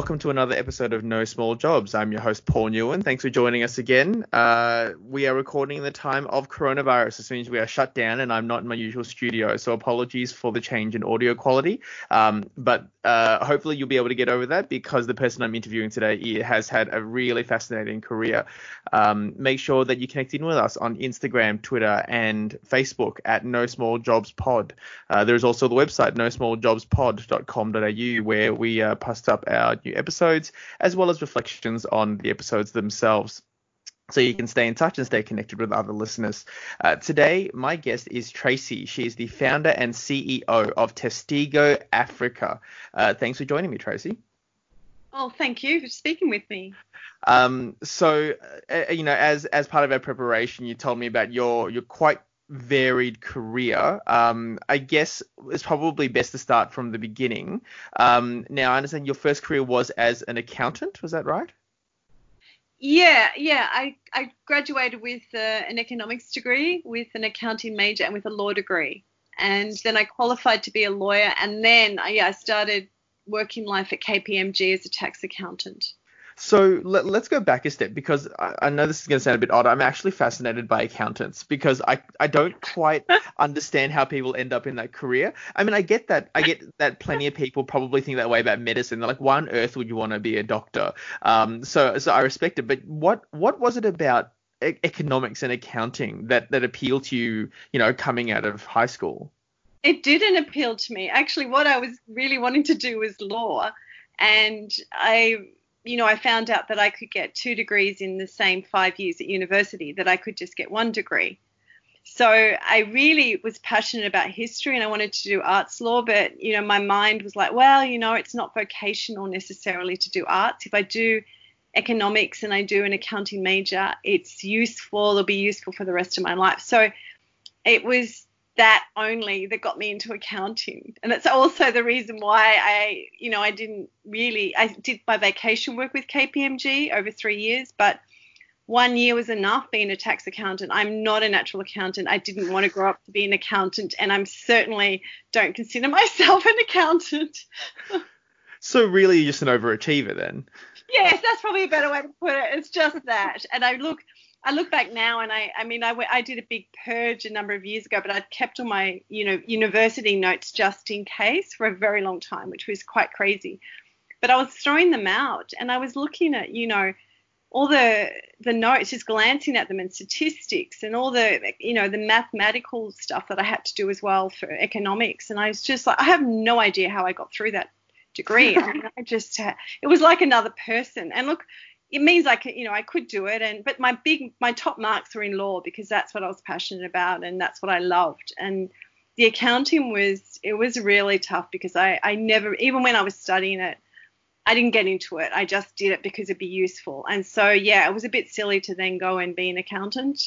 welcome to another episode of No Small Jobs. I'm your host, Paul Nguyen. Thanks for joining us again. Uh, we are recording in the time of coronavirus. This means we are shut down, and I'm not in my usual studio, so apologies for the change in audio quality. Um, but uh, hopefully, you'll be able to get over that because the person I'm interviewing today has had a really fascinating career. Um, make sure that you connect in with us on Instagram, Twitter, and Facebook at No Small Jobs Pod. Uh, there's also the website, nosmalljobspod.com.au, where we uh, post up our new episodes as well as reflections on the episodes themselves so you can stay in touch and stay connected with other listeners. Uh, today, my guest is Tracy. She is the founder and CEO of Testigo Africa. Uh, thanks for joining me, Tracy. Oh, thank you for speaking with me. Um, so, uh, you know, as as part of our preparation, you told me about your your quite varied career. Um, I guess it's probably best to start from the beginning. Um, now, I understand your first career was as an accountant. Was that right? Yeah, yeah. I, I graduated with uh, an economics degree, with an accounting major, and with a law degree. And then I qualified to be a lawyer, and then I, yeah, I started working life at KPMG as a tax accountant. So let, us go back a step because I, I know this is going to sound a bit odd. I'm actually fascinated by accountants because I, I don't quite understand how people end up in that career. I mean, I get that I get that plenty of people probably think that way about medicine. They're like, why on earth would you want to be a doctor? Um, so so I respect it. But what what was it about economics and accounting that that appealed to you? You know, coming out of high school. It didn't appeal to me. Actually, what I was really wanting to do was law, and I you know, I found out that I could get two degrees in the same five years at university, that I could just get one degree. So I really was passionate about history and I wanted to do arts law, but, you know, my mind was like, well, you know, it's not vocational necessarily to do arts. If I do economics and I do an accounting major, it's useful, it'll be useful for the rest of my life. So it was that only that got me into accounting. And that's also the reason why I, you know, I didn't really, I did my vacation work with KPMG over three years, but one year was enough being a tax accountant. I'm not a natural accountant. I didn't want to grow up to be an accountant, and I'm certainly don't consider myself an accountant. so really, you're just an overachiever then? Yes, that's probably a better way to put it. It's just that. And I look, I look back now and I, I mean, I, I did a big purge a number of years ago, but I'd kept all my, you know, university notes just in case for a very long time, which was quite crazy. But I was throwing them out and I was looking at, you know, all the the notes, just glancing at them and statistics and all the, you know, the mathematical stuff that I had to do as well for economics. And I was just like, I have no idea how I got through that degree. I, mean, I just, uh, it was like another person. And look, it means I could, you know, I could do it. And but my big, my top marks were in law because that's what I was passionate about and that's what I loved. And the accounting was, it was really tough because I, I never, even when I was studying it, I didn't get into it. I just did it because it'd be useful. And so, yeah, it was a bit silly to then go and be an accountant.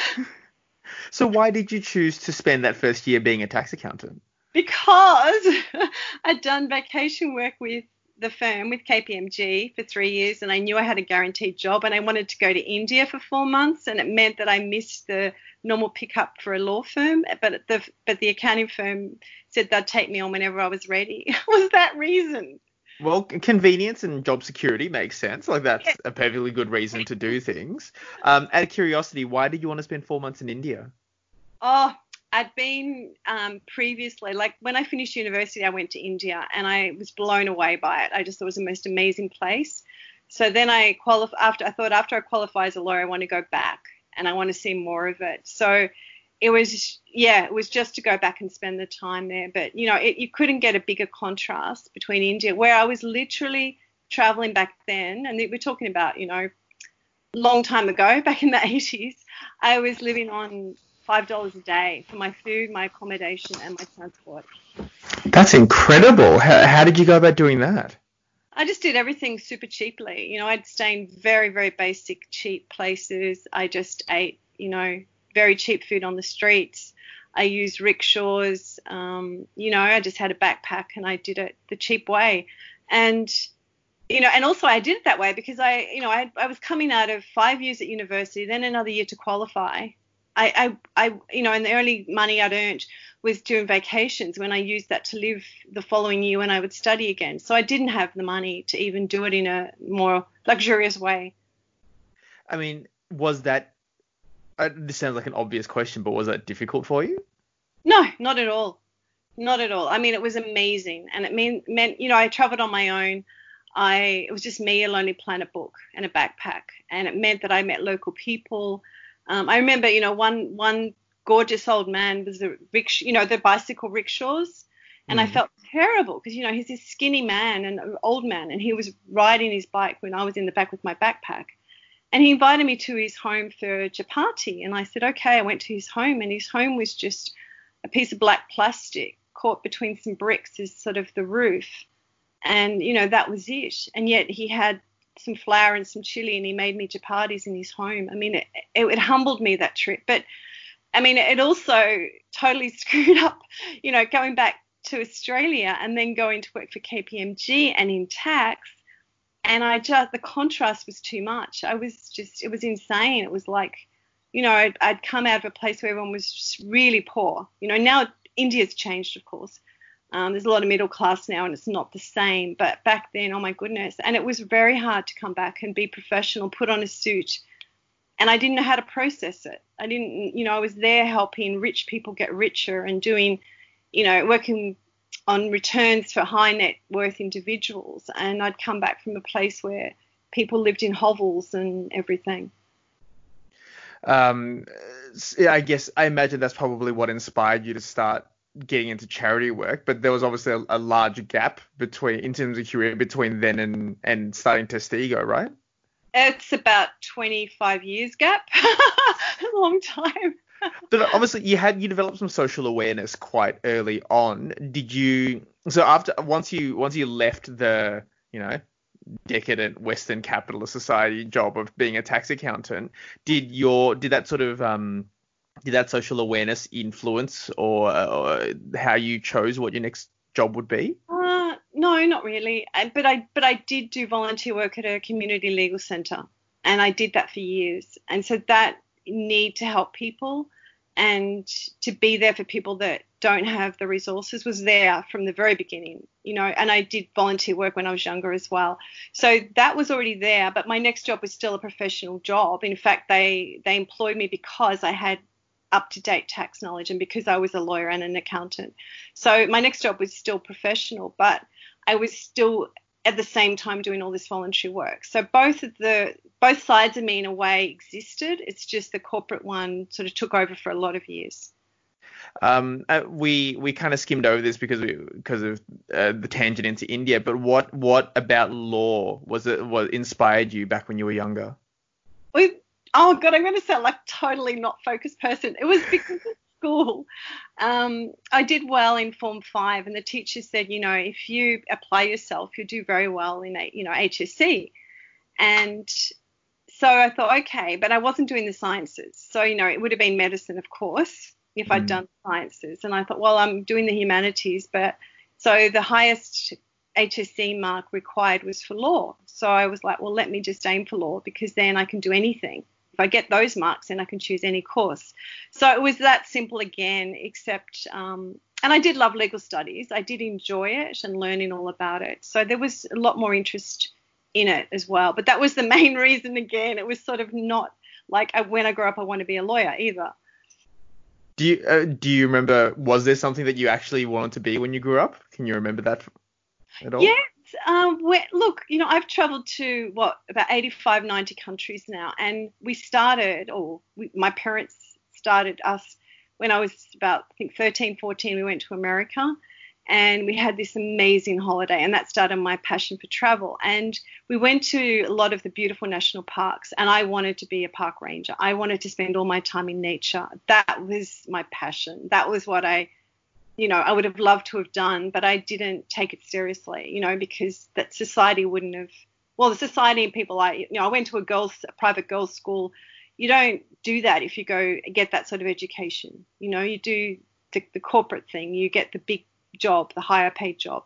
so why did you choose to spend that first year being a tax accountant? Because I'd done vacation work with the firm with KPMG for three years, and I knew I had a guaranteed job, and I wanted to go to India for four months, and it meant that I missed the normal pickup for a law firm, but the but the accounting firm said they'd take me on whenever I was ready. was that reason? Well, convenience and job security makes sense. Like that's yeah. a perfectly good reason to do things. Um, out of curiosity, why did you want to spend four months in India? Oh, I'd been um, previously, like when I finished university, I went to India and I was blown away by it. I just thought it was the most amazing place. So then I qualified after I thought after I qualify as a lawyer, I want to go back and I want to see more of it. So it was yeah, it was just to go back and spend the time there. But you know, it, you couldn't get a bigger contrast between India, where I was literally traveling back then, and we're talking about you know, long time ago, back in the 80s. I was living on five dollars a day for my food, my accommodation, and my transport. That's incredible. How, how did you go about doing that? I just did everything super cheaply. You know, I'd stay in very, very basic, cheap places. I just ate, you know, very cheap food on the streets. I used rickshaws. Um, you know, I just had a backpack and I did it the cheap way. And you know, and also I did it that way because I, you know, I, I was coming out of five years at university, then another year to qualify, I, I, I, you know, and the only money I'd earned was doing vacations when I used that to live the following year when I would study again. So I didn't have the money to even do it in a more luxurious way. I mean, was that, uh, this sounds like an obvious question, but was that difficult for you? No, not at all. Not at all. I mean, it was amazing. And it mean, meant, you know, I traveled on my own. I, it was just me, a Lonely Planet book and a backpack. And it meant that I met local people. Um, I remember, you know, one one gorgeous old man was the rickshaw, you know, the bicycle rickshaws, and mm. I felt terrible because you know he's this skinny man and an old man, and he was riding his bike when I was in the back with my backpack, and he invited me to his home for a chapati, and I said okay. I went to his home, and his home was just a piece of black plastic caught between some bricks as sort of the roof, and you know that was it, and yet he had some flour and some chili and he made me chapatis in his home. I mean, it, it, it humbled me that trip, but I mean, it also totally screwed up, you know, going back to Australia and then going to work for KPMG and in tax. And I just, the contrast was too much. I was just, it was insane. It was like, you know, I'd, I'd come out of a place where everyone was really poor. You know, now India's changed, of course. Um, there's a lot of middle class now, and it's not the same. But back then, oh my goodness, and it was very hard to come back and be professional, put on a suit, and I didn't know how to process it. I didn't, you know, I was there helping rich people get richer and doing, you know, working on returns for high net worth individuals, and I'd come back from a place where people lived in hovels and everything. Um, I guess I imagine that's probably what inspired you to start getting into charity work, but there was obviously a, a, large gap between in terms of career between then and and starting Testigo, right? It's about 25 years gap, a long time. but obviously you had you developed some social awareness quite early on. Did you so after once you once you left the you know decadent Western capitalist society job of being a tax accountant, did your did that sort of um did that social awareness influence or, or how you chose what your next job would be? Uh, no, not really. But I but I did do volunteer work at a community legal centre, and I did that for years. And so that need to help people and to be there for people that don't have the resources was there from the very beginning, you know. And I did volunteer work when I was younger as well, so that was already there. But my next job was still a professional job. In fact, they they employed me because I had up to date tax knowledge and because I was a lawyer and an accountant. So my next job was still professional, but I was still at the same time doing all this voluntary work. So both of the both sides of me in a way existed. It's just the corporate one sort of took over for a lot of years. Um, uh, we we kind of skimmed over this because we because of uh, the tangent into India. But what what about law was it what inspired you back when you were younger? We oh god, I'm going to sound like totally not focused person. It was because of school. Um, I did well in Form Five, and the teacher said, you know, if you apply yourself, you'll do very well in a, you know HSC. And so I thought, okay, but I wasn't doing the sciences, so you know, it would have been medicine, of course, if mm. I'd done sciences. And I thought, well, I'm doing the humanities, but so the highest HSC mark required was for law. So I was like, well, let me just aim for law because then I can do anything if I get those marks, then I can choose any course. So it was that simple again, except, um, and I did love legal studies. I did enjoy it and learning all about it. So there was a lot more interest in it as well. But that was the main reason again. It was sort of not like I, when I grow up, I want to be a lawyer either. Do you uh, do you remember? Was there something that you actually wanted to be when you grew up? Can you remember that at all? Yeah, um, look, you know, I've traveled to what about 85, 90 countries now, and we started, or we, my parents started us when I was about, I think, 13, 14. We went to America, and we had this amazing holiday, and that started my passion for travel. And we went to a lot of the beautiful national parks, and I wanted to be a park ranger. I wanted to spend all my time in nature. That was my passion. That was what I you know, I would have loved to have done, but I didn't take it seriously, you know, because that society wouldn't have. Well, the society and people like, you know, I went to a girls, a private girls' school. You don't do that if you go get that sort of education. You know, you do the, the corporate thing. You get the big job, the higher paid job.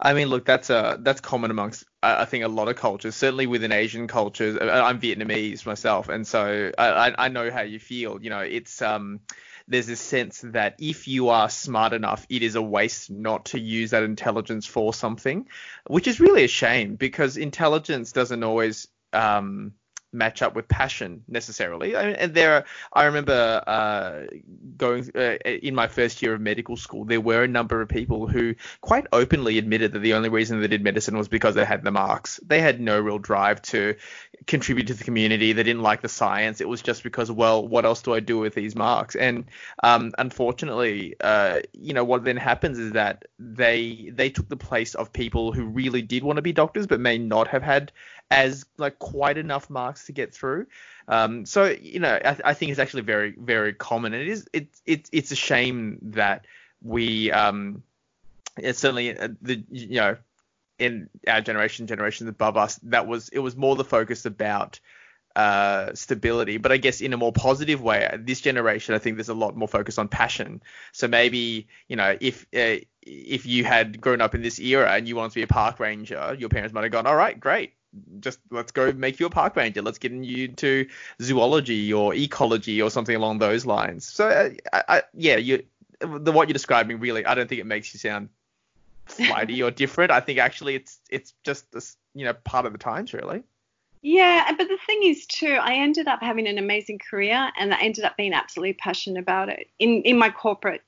I mean, look, that's a that's common amongst I think a lot of cultures, certainly within Asian cultures. I'm Vietnamese myself, and so I, I know how you feel. You know, it's um, there's this sense that if you are smart enough, it is a waste not to use that intelligence for something, which is really a shame because intelligence doesn't always um match up with passion necessarily. I mean, and there, are, I remember uh, going uh, in my first year of medical school, there were a number of people who quite openly admitted that the only reason they did medicine was because they had the marks. They had no real drive to contribute to the community. They didn't like the science. It was just because, well, what else do I do with these marks? And um, unfortunately, uh, you know, what then happens is that they they took the place of people who really did want to be doctors, but may not have had as like quite enough marks to get through. Um, so you know, I, I, think it's actually very very common. And it is it's it's it's a shame that we um, it's certainly uh, the you know in our generation generations above us that was it was more the focus about uh, stability, but I guess in a more positive way. This generation, I think there's a lot more focus on passion. So maybe you know if uh, if you had grown up in this era and you wanted to be a park ranger, your parents might have gone, all right, great, just let's go make you a park ranger. Let's get you to zoology or ecology or something along those lines. So, uh, I, I, yeah, you the what you're describing really, I don't think it makes you sound flighty or different. I think actually it's it's just this you know part of the times really. Yeah, but the thing is too, I ended up having an amazing career and I ended up being absolutely passionate about it in in my corporate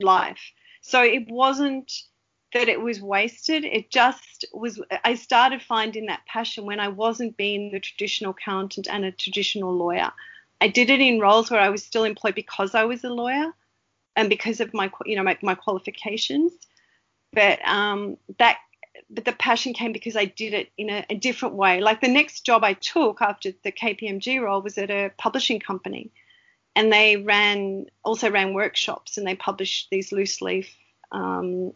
life. So it wasn't that it was wasted. It just was, I started finding that passion when I wasn't being the traditional accountant and a traditional lawyer. I did it in roles where I was still employed because I was a lawyer and because of my, you know, my, my qualifications. But um, that, but the passion came because I did it in a, a different way. Like the next job I took after the KPMG role was at a publishing company, and they ran also ran workshops and they published these loose leaf um,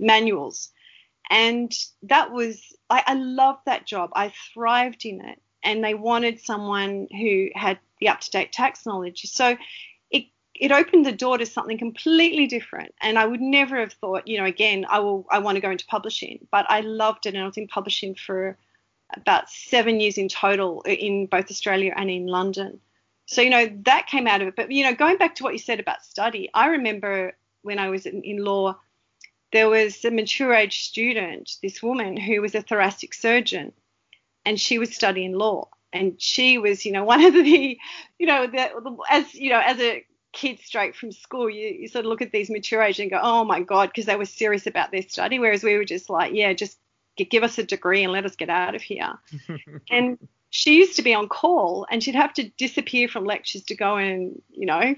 manuals. And that was, I, I loved that job. I thrived in it. And they wanted someone who had the up to date tax knowledge. So it, it opened the door to something completely different. And I would never have thought, you know, again, I will, I want to go into publishing. But I loved it. And I was in publishing for about seven years in total in both Australia and in London. So, you know, that came out of it. But, you know, going back to what you said about study, I remember when I was in, in law, there was a mature age student, this woman who was a thoracic surgeon, and she was studying law. And she was, you know, one of the, you know, the, as you know, as a kid straight from school, you, you sort of look at these mature age and go, oh my god, because they were serious about their study, whereas we were just like, yeah, just give us a degree and let us get out of here. and she used to be on call, and she'd have to disappear from lectures to go and, you know,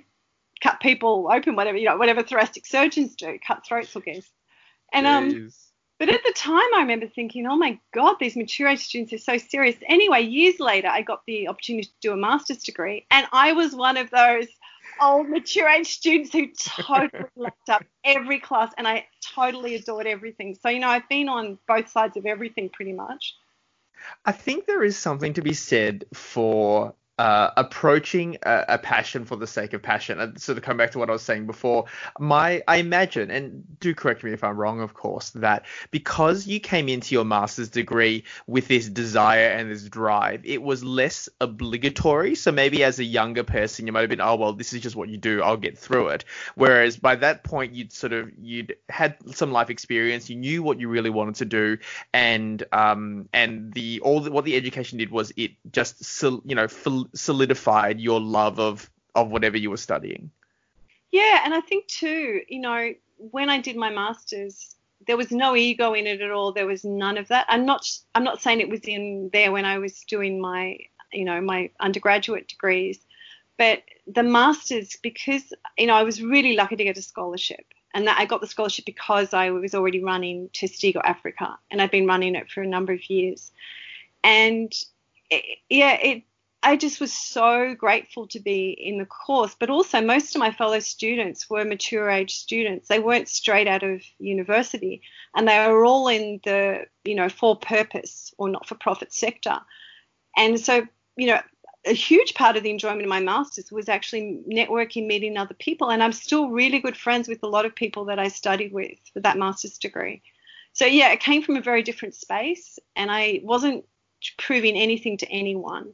cut people open, whatever you know, whatever thoracic surgeons do, cut throats, I guess. And um, but at the time, I remember thinking, oh my God, these mature age students are so serious. Anyway, years later, I got the opportunity to do a master's degree, and I was one of those old mature age students who totally locked up every class, and I totally adored everything. So, you know, I've been on both sides of everything pretty much. I think there is something to be said for uh, approaching a, a, passion for the sake of passion. And sort of come back to what I was saying before. My, I imagine, and do correct me if I'm wrong, of course, that because you came into your master's degree with this desire and this drive, it was less obligatory. So maybe as a younger person, you might have been, oh well, this is just what you do. I'll get through it. Whereas by that point, you'd sort of you'd had some life experience. You knew what you really wanted to do, and um and the all the, what the education did was it just you know solidified your love of of whatever you were studying. Yeah, and I think too, you know, when I did my masters, there was no ego in it at all. There was none of that. I'm not I'm not saying it was in there when I was doing my, you know, my undergraduate degrees, but the masters because you know I was really lucky to get a scholarship, and that I got the scholarship because I was already running Testigo Africa, and I've been running it for a number of years, and it, yeah, it I just was so grateful to be in the course, but also most of my fellow students were mature age students. They weren't straight out of university and they were all in the, you know, for purpose or not for profit sector. And so, you know, a huge part of the enjoyment of my master's was actually networking, meeting other people. And I'm still really good friends with a lot of people that I studied with for that master's degree. So yeah, it came from a very different space, and I wasn't proving anything to anyone.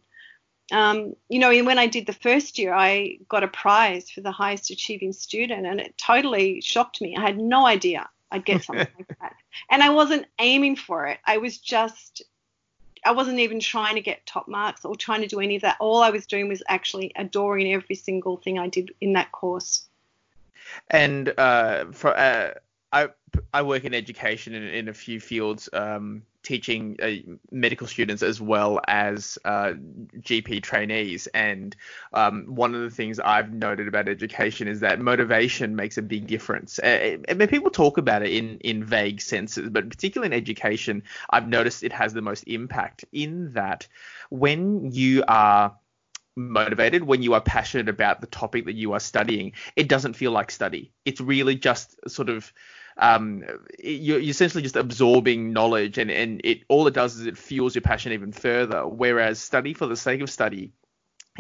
Um, you know, when I did the first year, I got a prize for the highest achieving student, and it totally shocked me. I had no idea I'd get something like that, and I wasn't aiming for it. I was just, I wasn't even trying to get top marks or trying to do any of that. All I was doing was actually adoring every single thing I did in that course. And uh, for uh, I I work in education in, in a few fields, um, teaching uh, medical students as well as uh, GP trainees. And um, one of the things I've noted about education is that motivation makes a big difference. Uh, I mean, people talk about it in in vague senses, but particularly in education, I've noticed it has the most impact in that when you are motivated, when you are passionate about the topic that you are studying, it doesn't feel like study. It's really just sort of um, you're essentially just absorbing knowledge, and, and it all it does is it fuels your passion even further. Whereas study for the sake of study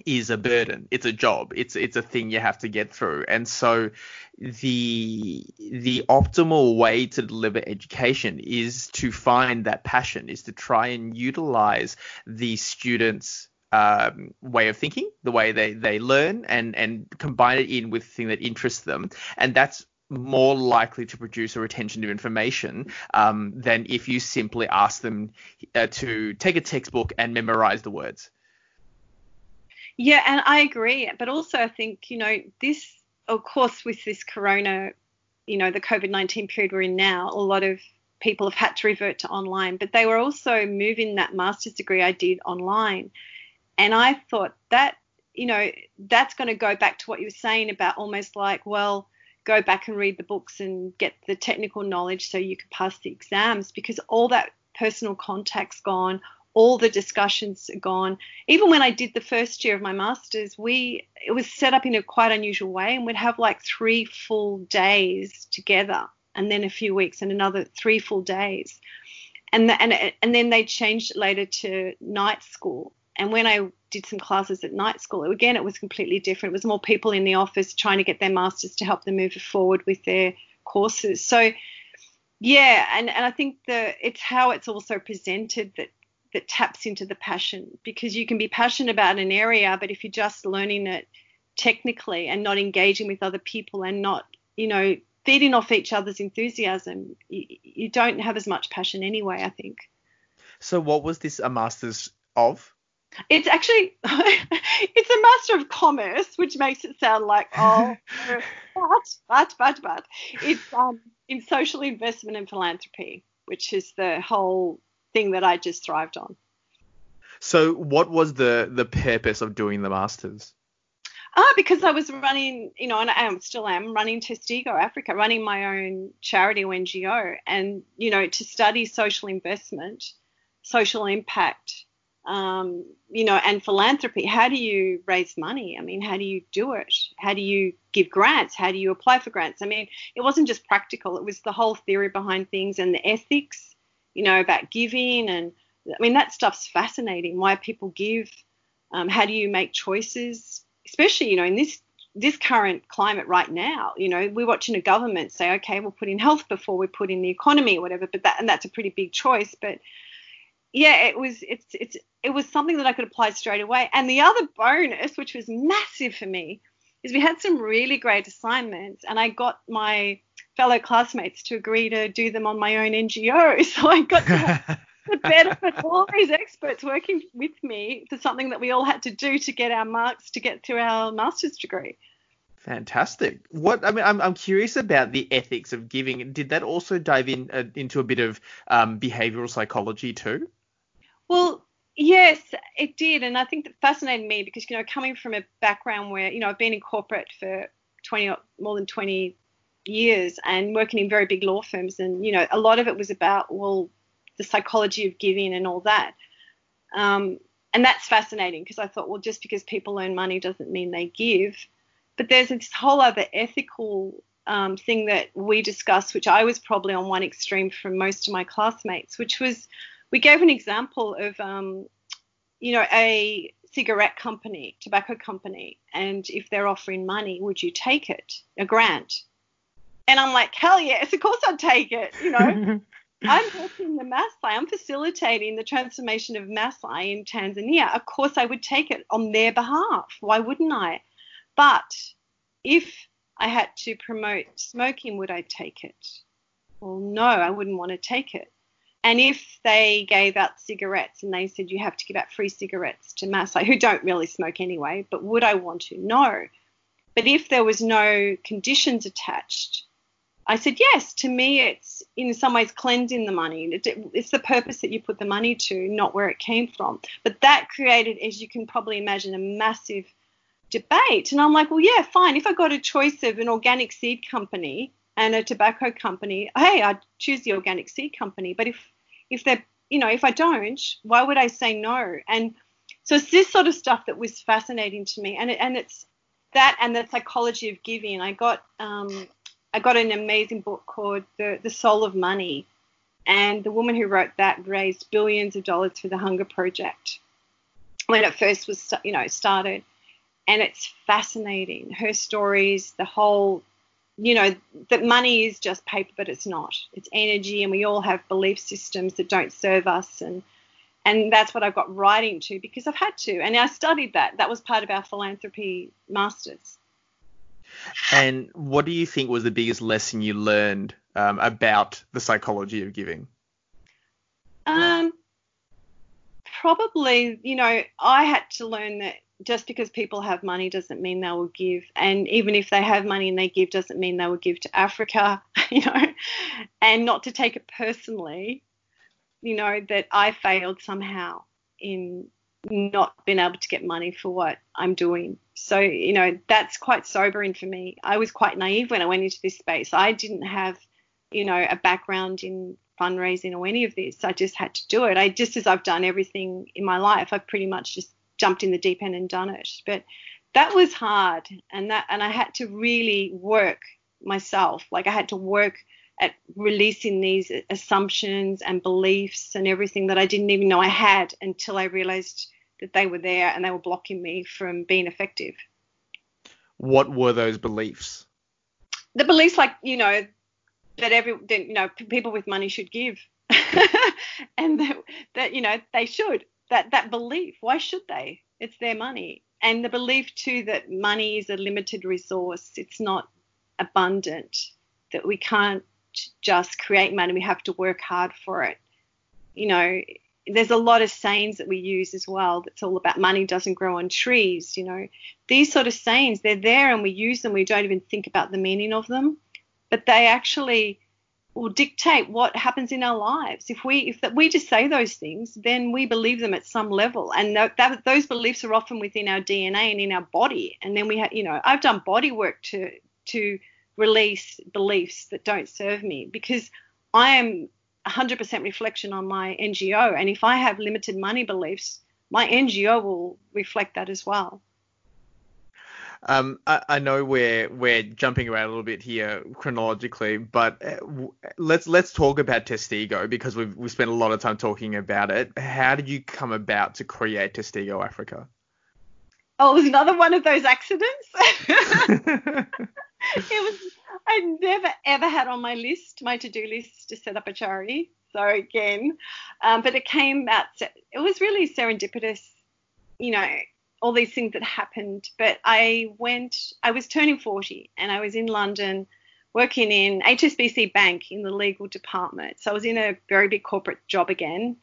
is a burden. It's a job. It's it's a thing you have to get through. And so the the optimal way to deliver education is to find that passion, is to try and utilize the students' um, way of thinking, the way they, they learn, and and combine it in with the thing that interests them. And that's more likely to produce a retention of information um, than if you simply ask them uh, to take a textbook and memorize the words. Yeah, and I agree. But also, I think, you know, this, of course, with this corona, you know, the COVID 19 period we're in now, a lot of people have had to revert to online, but they were also moving that master's degree I did online. And I thought that, you know, that's going to go back to what you were saying about almost like, well, go back and read the books and get the technical knowledge so you can pass the exams because all that personal contact's gone all the discussions are gone. Even when i did the first year of my masters we it was set up in a quite unusual way and we'd have like three full days together and then a few weeks and another three full days. And the, and and then they changed it later to night school and when I did some classes at night school, again, it was completely different. It was more people in the office trying to get their masters to help them move forward with their courses. So, yeah, and, and I think the it's how it's also presented that that taps into the passion because you can be passionate about an area, but if you're just learning it technically and not engaging with other people and not, you know, feeding off each other's enthusiasm, you, you don't have as much passion anyway, I think. So, what was this a master's of? It's actually it's a master of commerce, which makes it sound like oh, but but but but it's um, in social investment and philanthropy, which is the whole thing that I just thrived on. So, what was the the purpose of doing the masters? Ah, because I was running, you know, and I am still am running Testigo Africa, running my own charity or NGO, and you know, to study social investment, social impact, um, you know, and philanthropy. How do you raise money? I mean, how do you do it? How do you give grants? How do you apply for grants? I mean, it wasn't just practical, it was the whole theory behind things and the ethics, you know, about giving. And I mean, that stuff's fascinating. Why people give, um, how do you make choices, especially, you know, in this this current climate right now, you know, we're watching a government say, okay, we'll put in health before we put in the economy or whatever, but that and that's a pretty big choice. But yeah, it was it's it's it was something that I could apply straight away. And the other bonus, which was massive for me, is we had some really great assignments, and I got my fellow classmates to agree to do them on my own NGO. So I got to the benefit of all these experts working with me for something that we all had to do to get our marks to get through our master's degree. Fantastic. What I mean, I'm, I'm curious about the ethics of giving. Did that also dive in uh, into a bit of um, behavioral psychology too? Well, yes, it did, and I think that fascinated me because you know, coming from a background where you know I've been in corporate for 20 more than 20 years and working in very big law firms, and you know, a lot of it was about well, the psychology of giving and all that. Um, and that's fascinating because I thought, well, just because people earn money doesn't mean they give. But there's this whole other ethical um, thing that we discussed, which I was probably on one extreme from most of my classmates, which was we gave an example of, um, you know, a cigarette company, tobacco company, and if they're offering money, would you take it, a grant? And I'm like, hell yes, of course I'd take it, you know. I'm helping the Maasai. I'm facilitating the transformation of Maasai in Tanzania. Of course, I would take it on their behalf. Why wouldn't I? But if I had to promote smoking, would I take it? Well, no, I wouldn't want to take it. And if they gave out cigarettes and they said you have to give out free cigarettes to Maasai, who don't really smoke anyway, but would I want to? No. But if there was no conditions attached, I said yes. To me, it's in some ways cleansing the money. It's the purpose that you put the money to, not where it came from. But that created, as you can probably imagine, a massive debate. And I'm like, well, yeah, fine. If I got a choice of an organic seed company and a tobacco company, hey, I'd choose the organic seed company. But if if they're you know, if I don't, why would I say no? And so it's this sort of stuff that was fascinating to me, and it, and it's that and the psychology of giving. I got um, I got an amazing book called the the Soul of Money, and the woman who wrote that raised billions of dollars for the Hunger Project when it first was you know started, and it's fascinating. Her stories, the whole you know that money is just paper but it's not. It's energy and we all have belief systems that don't serve us and and that's what I've got right into because I've had to and I studied that. That was part of our philanthropy masters. And what do you think was the biggest lesson you learned um, about the psychology of giving? Um probably you know I had to learn that just because people have money doesn't mean they will give. And even if they have money and they give doesn't mean they will give to africa you know. And not to take it personally you know that i failed somehow in not being able to get money for what i'm doing. So you know that's quite sobering for me. I was quite naive when i went into this space. I didn't have you know a background in fundraising or any of this. I just had to do it. I just as i've done everything in my life i've pretty much just jumped in the deep end and done it. But that was hard, and that and I had to really work myself. Like I had to work at releasing these assumptions and beliefs and everything that I didn't even know I had until I realized that they were there and they were blocking me from being effective. What were those beliefs? The beliefs, like you know, that every that, you know people with money should give, and that, that you know they should, that that belief. Why should they? It's their money. And the belief too that money is a limited resource. It's not abundant. That we can't just create money. We have to work hard for it. You know, there's a lot of sayings that we use as well that's all about money doesn't grow on trees you know these sort of sayings they're there and we use them we don't even think about the meaning of them but they actually will dictate what happens in our lives. If we if that we just say those things, then we believe them at some level, and that, that, those beliefs are often within our DNA and in our body. And then we have, you know, I've done body work to to release beliefs that don't serve me because I am 100% reflection on my NGO, and if I have limited money beliefs, my NGO will reflect that as well. Um, I, I, know we're we're jumping around a little bit here chronologically, but uh, let's let's talk about Testigo because we've we spent a lot of time talking about it. How did you come about to create Testigo Africa? Oh, it was another one of those accidents. it was I never ever had on my list, my to-do list, to set up a charity. So again, um, but it came out. It was really serendipitous. You know, all these things that happened. But I went, I was turning 40 and I was in London working in HSBC Bank in the legal department. So I was in a very big corporate job again.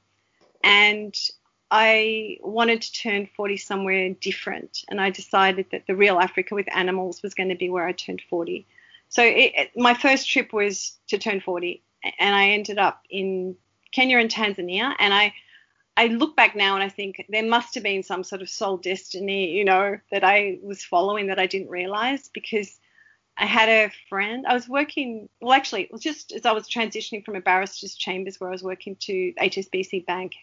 And I wanted to turn 40 somewhere different. And I decided that the real Africa with animals was going to be where I turned 40. So it, my first trip was to turn 40. And I ended up in Kenya and Tanzania. And I I look back now and I think there must have been some sort of soul destiny, you know, that I was following that I didn't realize because I had a friend. I was working, well, actually, it was just as I was transitioning from a barrister's chambers where I was working to HSBC Bank,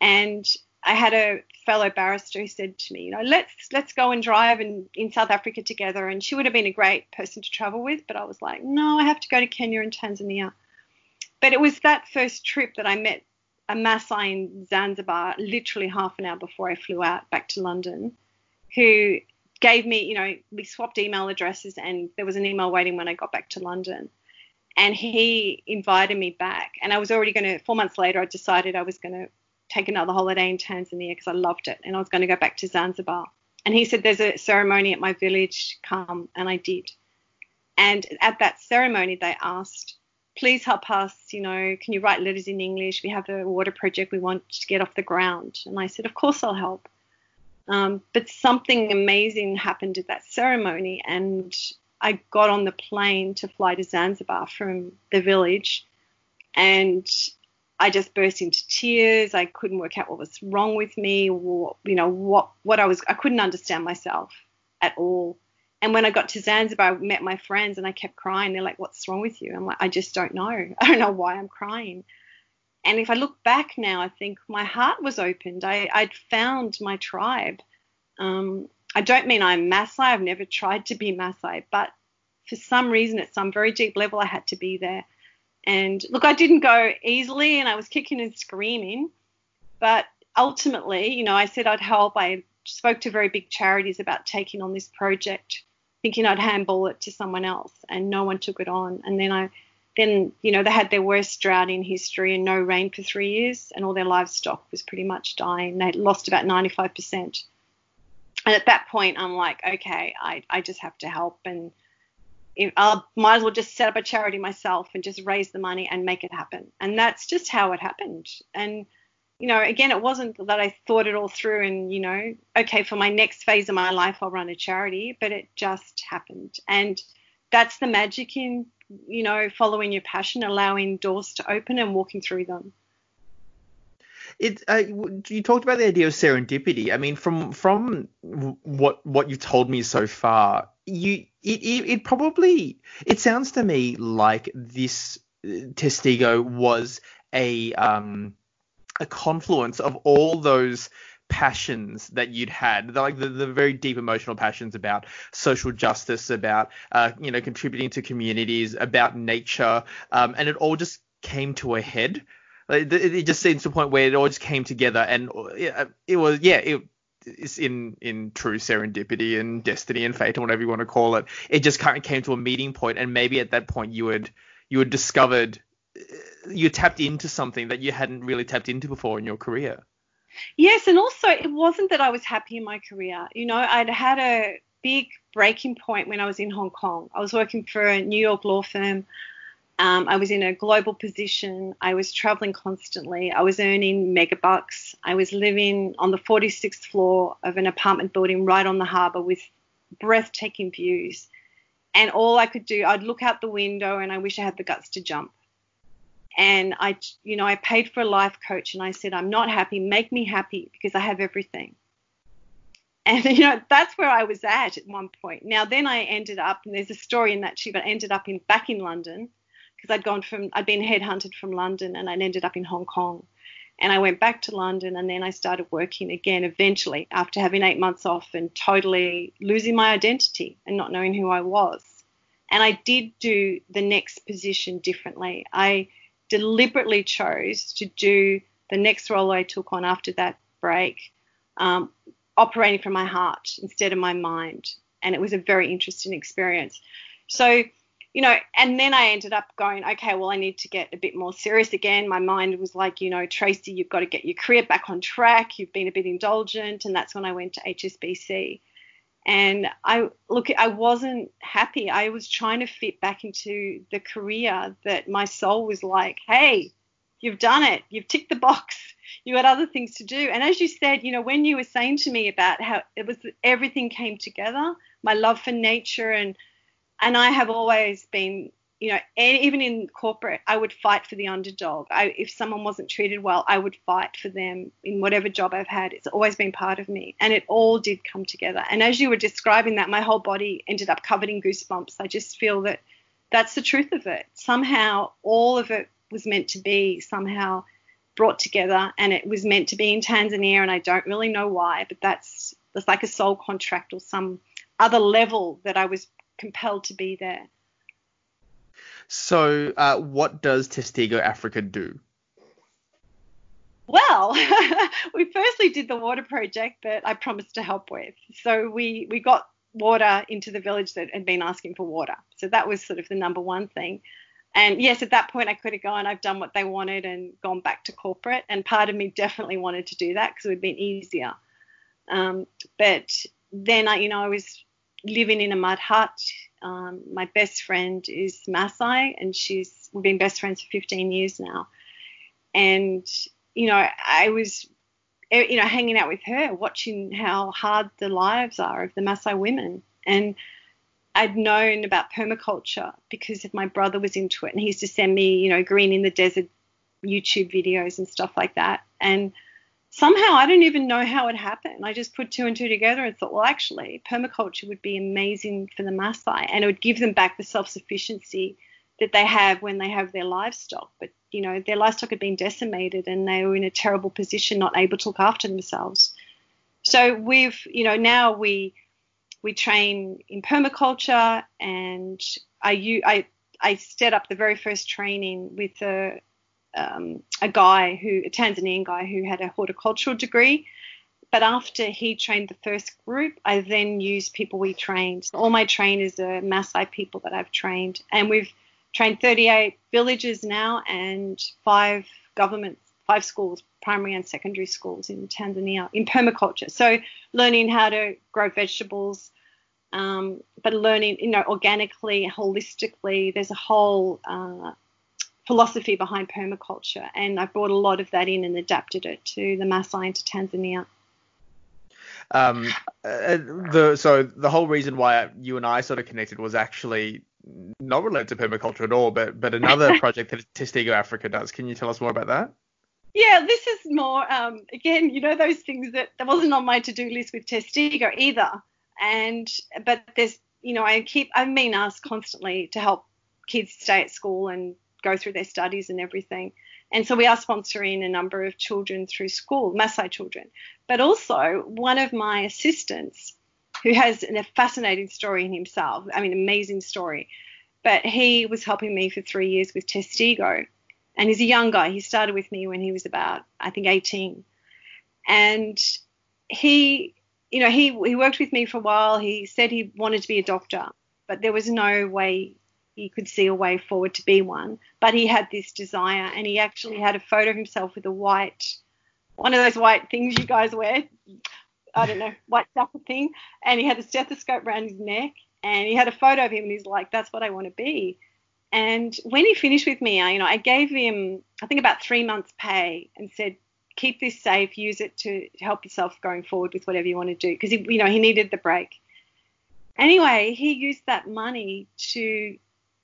and I had a fellow barrister who said to me, you know, let's let's go and drive in, in South Africa together. And she would have been a great person to travel with, but I was like, no, I have to go to Kenya and Tanzania. But it was that first trip that I met a Maasai in Zanzibar literally half an hour before I flew out back to London, who gave me, you know, we swapped email addresses and there was an email waiting when I got back to London. and he invited me back. And I was already going to, four months later, I decided I was going to take another holiday in Tanzania because I loved it. And I was going to go back to Zanzibar. And he said, There's a ceremony at my village, come. And I did. And at that ceremony, they asked, Please help us. You know, can you write letters in English? We have a water project we want to get off the ground. And I said, Of course, I'll help. Um, but something amazing happened at that ceremony, and I got on the plane to fly to Zanzibar from the village, and I just burst into tears. I couldn't work out what was wrong with me, or you know what what I was. I couldn't understand myself at all. And when I got to Zanzibar, I met my friends, and I kept crying. They're like, "What's wrong with you?" I'm like, "I just don't know. I don't know why I'm crying." And if I look back now, I think my heart was opened. I, would found my tribe. Um, I don't mean I'm Maasai. I've never tried to be Maasai, but for some reason, at some very deep level, I had to be there. And look, I didn't go easily, and I was kicking and screaming, but ultimately, you know, I said I'd help. I spoke to very big charities about taking on this project, thinking I'd handball it to someone else, and no one took it on. And then I, then you know, they had their worst drought in history and no rain for three years, and all their livestock was pretty much dying. They lost about 95 percent and at that point i'm like okay i, I just have to help and i might as well just set up a charity myself and just raise the money and make it happen and that's just how it happened and you know again it wasn't that i thought it all through and you know okay for my next phase of my life i'll run a charity but it just happened and that's the magic in you know following your passion allowing doors to open and walking through them it uh, you talked about the idea of serendipity. I mean, from from what what you've told me so far, you it, it, it probably it sounds to me like this uh, Testigo was a um a confluence of all those passions that you'd had, like the, the very deep emotional passions about social justice, about uh, you know contributing to communities, about nature, um, and it all just came to a head it just seems to a point where it all just came together, and it was yeah, it, it's in in true serendipity and destiny and fate and whatever you want to call it. It just kind of came to a meeting point, and maybe at that point you had you had discovered you tapped into something that you hadn't really tapped into before in your career. Yes, and also it wasn't that I was happy in my career. You know, I'd had a big breaking point when I was in Hong Kong. I was working for a New York law firm. Um, I was in a global position. I was traveling constantly. I was earning mega bucks. I was living on the 46th floor of an apartment building right on the harbour with breathtaking views. And all I could do, I'd look out the window and I wish I had the guts to jump. And I, you know, I paid for a life coach and I said, I'm not happy. Make me happy because I have everything. And you know that's where I was at at one point. Now then I ended up, and there's a story in that too, but I ended up in back in London because I'd gone from I'd been headhunted from London and I'd ended up in Hong Kong. And I went back to London and then I started working again eventually after having eight months off and totally losing my identity and not knowing who I was. And I did do the next position differently. I deliberately chose to do the next role I took on after that break, um, operating from my heart instead of my mind. And it was a very interesting experience. So you know, and then I ended up going, okay, well, I need to get a bit more serious again. My mind was like, you know, Tracy, you've got to get your career back on track. You've been a bit indulgent. And that's when I went to HSBC. And I look, I wasn't happy. I was trying to fit back into the career that my soul was like, hey, you've done it. You've ticked the box. You had other things to do. And as you said, you know, when you were saying to me about how it was everything came together, my love for nature and and I have always been, you know, and even in corporate, I would fight for the underdog. I, if someone wasn't treated well, I would fight for them in whatever job I've had. It's always been part of me, and it all did come together. And as you were describing that, my whole body ended up covered in goosebumps. I just feel that that's the truth of it. Somehow, all of it was meant to be somehow brought together, and it was meant to be in Tanzania, and I don't really know why, but that's that's like a soul contract or some other level that I was compelled to be there. So, uh, what does Testigo Africa do? Well, we firstly did the water project that I promised to help with. So we we got water into the village that had been asking for water. So that was sort of the number one thing. And yes, at that point I could have gone, I've done what they wanted and gone back to corporate. And part of me definitely wanted to do that because it would have been easier. Um, but then I, you know, I was living in a mud hut. Um, my best friend is Maasai, and she's we've been best friends for 15 years now. And you know, I was, you know, hanging out with her, watching how hard the lives are of the Maasai women, and I'd known about permaculture because my brother was into it, and he used to send me, you know, Greening the Desert YouTube videos and stuff like that, and somehow I don't even know how it happened. I just put two and two together and thought, well, actually, permaculture would be amazing for the Maasai and it would give them back the self sufficiency that they have when they have their livestock. But, you know, their livestock had been decimated and they were in a terrible position, not able to look after themselves. So we've, you know, now we we train in permaculture and I, I, I set up the very first training with a, um, a guy who, a Tanzanian guy who had a horticultural degree. But after he trained the first group, I then used people we trained. All my trainers are Maasai people that I've trained, and we've trained 38 villages now and five governments, five schools, primary and secondary schools in Tanzania in permaculture. So learning how to grow vegetables, um, but learning, you know, organically, holistically. There's a whole uh, philosophy behind permaculture, and I brought a lot of that in and adapted it to the Maasai and to Tanzania. Um, uh, the so the whole reason why you and I sort of connected was actually not related to permaculture at all, but but another project that Testigo Africa does. Can you tell us more about that? Yeah, this is more um, again, you know, those things that that wasn't on my to-do list with Testigo either. And but there's, you know, I keep I'm being asked constantly to help kids stay at school and go through their studies and everything. And so we are sponsoring a number of children through school, Maasai children. But also, one of my assistants, who has a fascinating story in himself, I mean, amazing story, but he was helping me for three years with Testigo. And he's a young guy. He started with me when he was about, I think, 18. And he, you know, he, he worked with me for a while. He said he wanted to be a doctor, but there was no way he could see a way forward to be one. But he had this desire, and he actually had a photo of himself with a white, one of those white things you guys wear. I don't know, white jacket thing. And he had a stethoscope around his neck, and he had a photo of him, and he's like, "That's what I want to be." And when he finished with me, I, you know, I gave him, I think about three months' pay, and said, "Keep this safe. Use it to help yourself going forward with whatever you want to do," because you know he needed the break. Anyway, he used that money to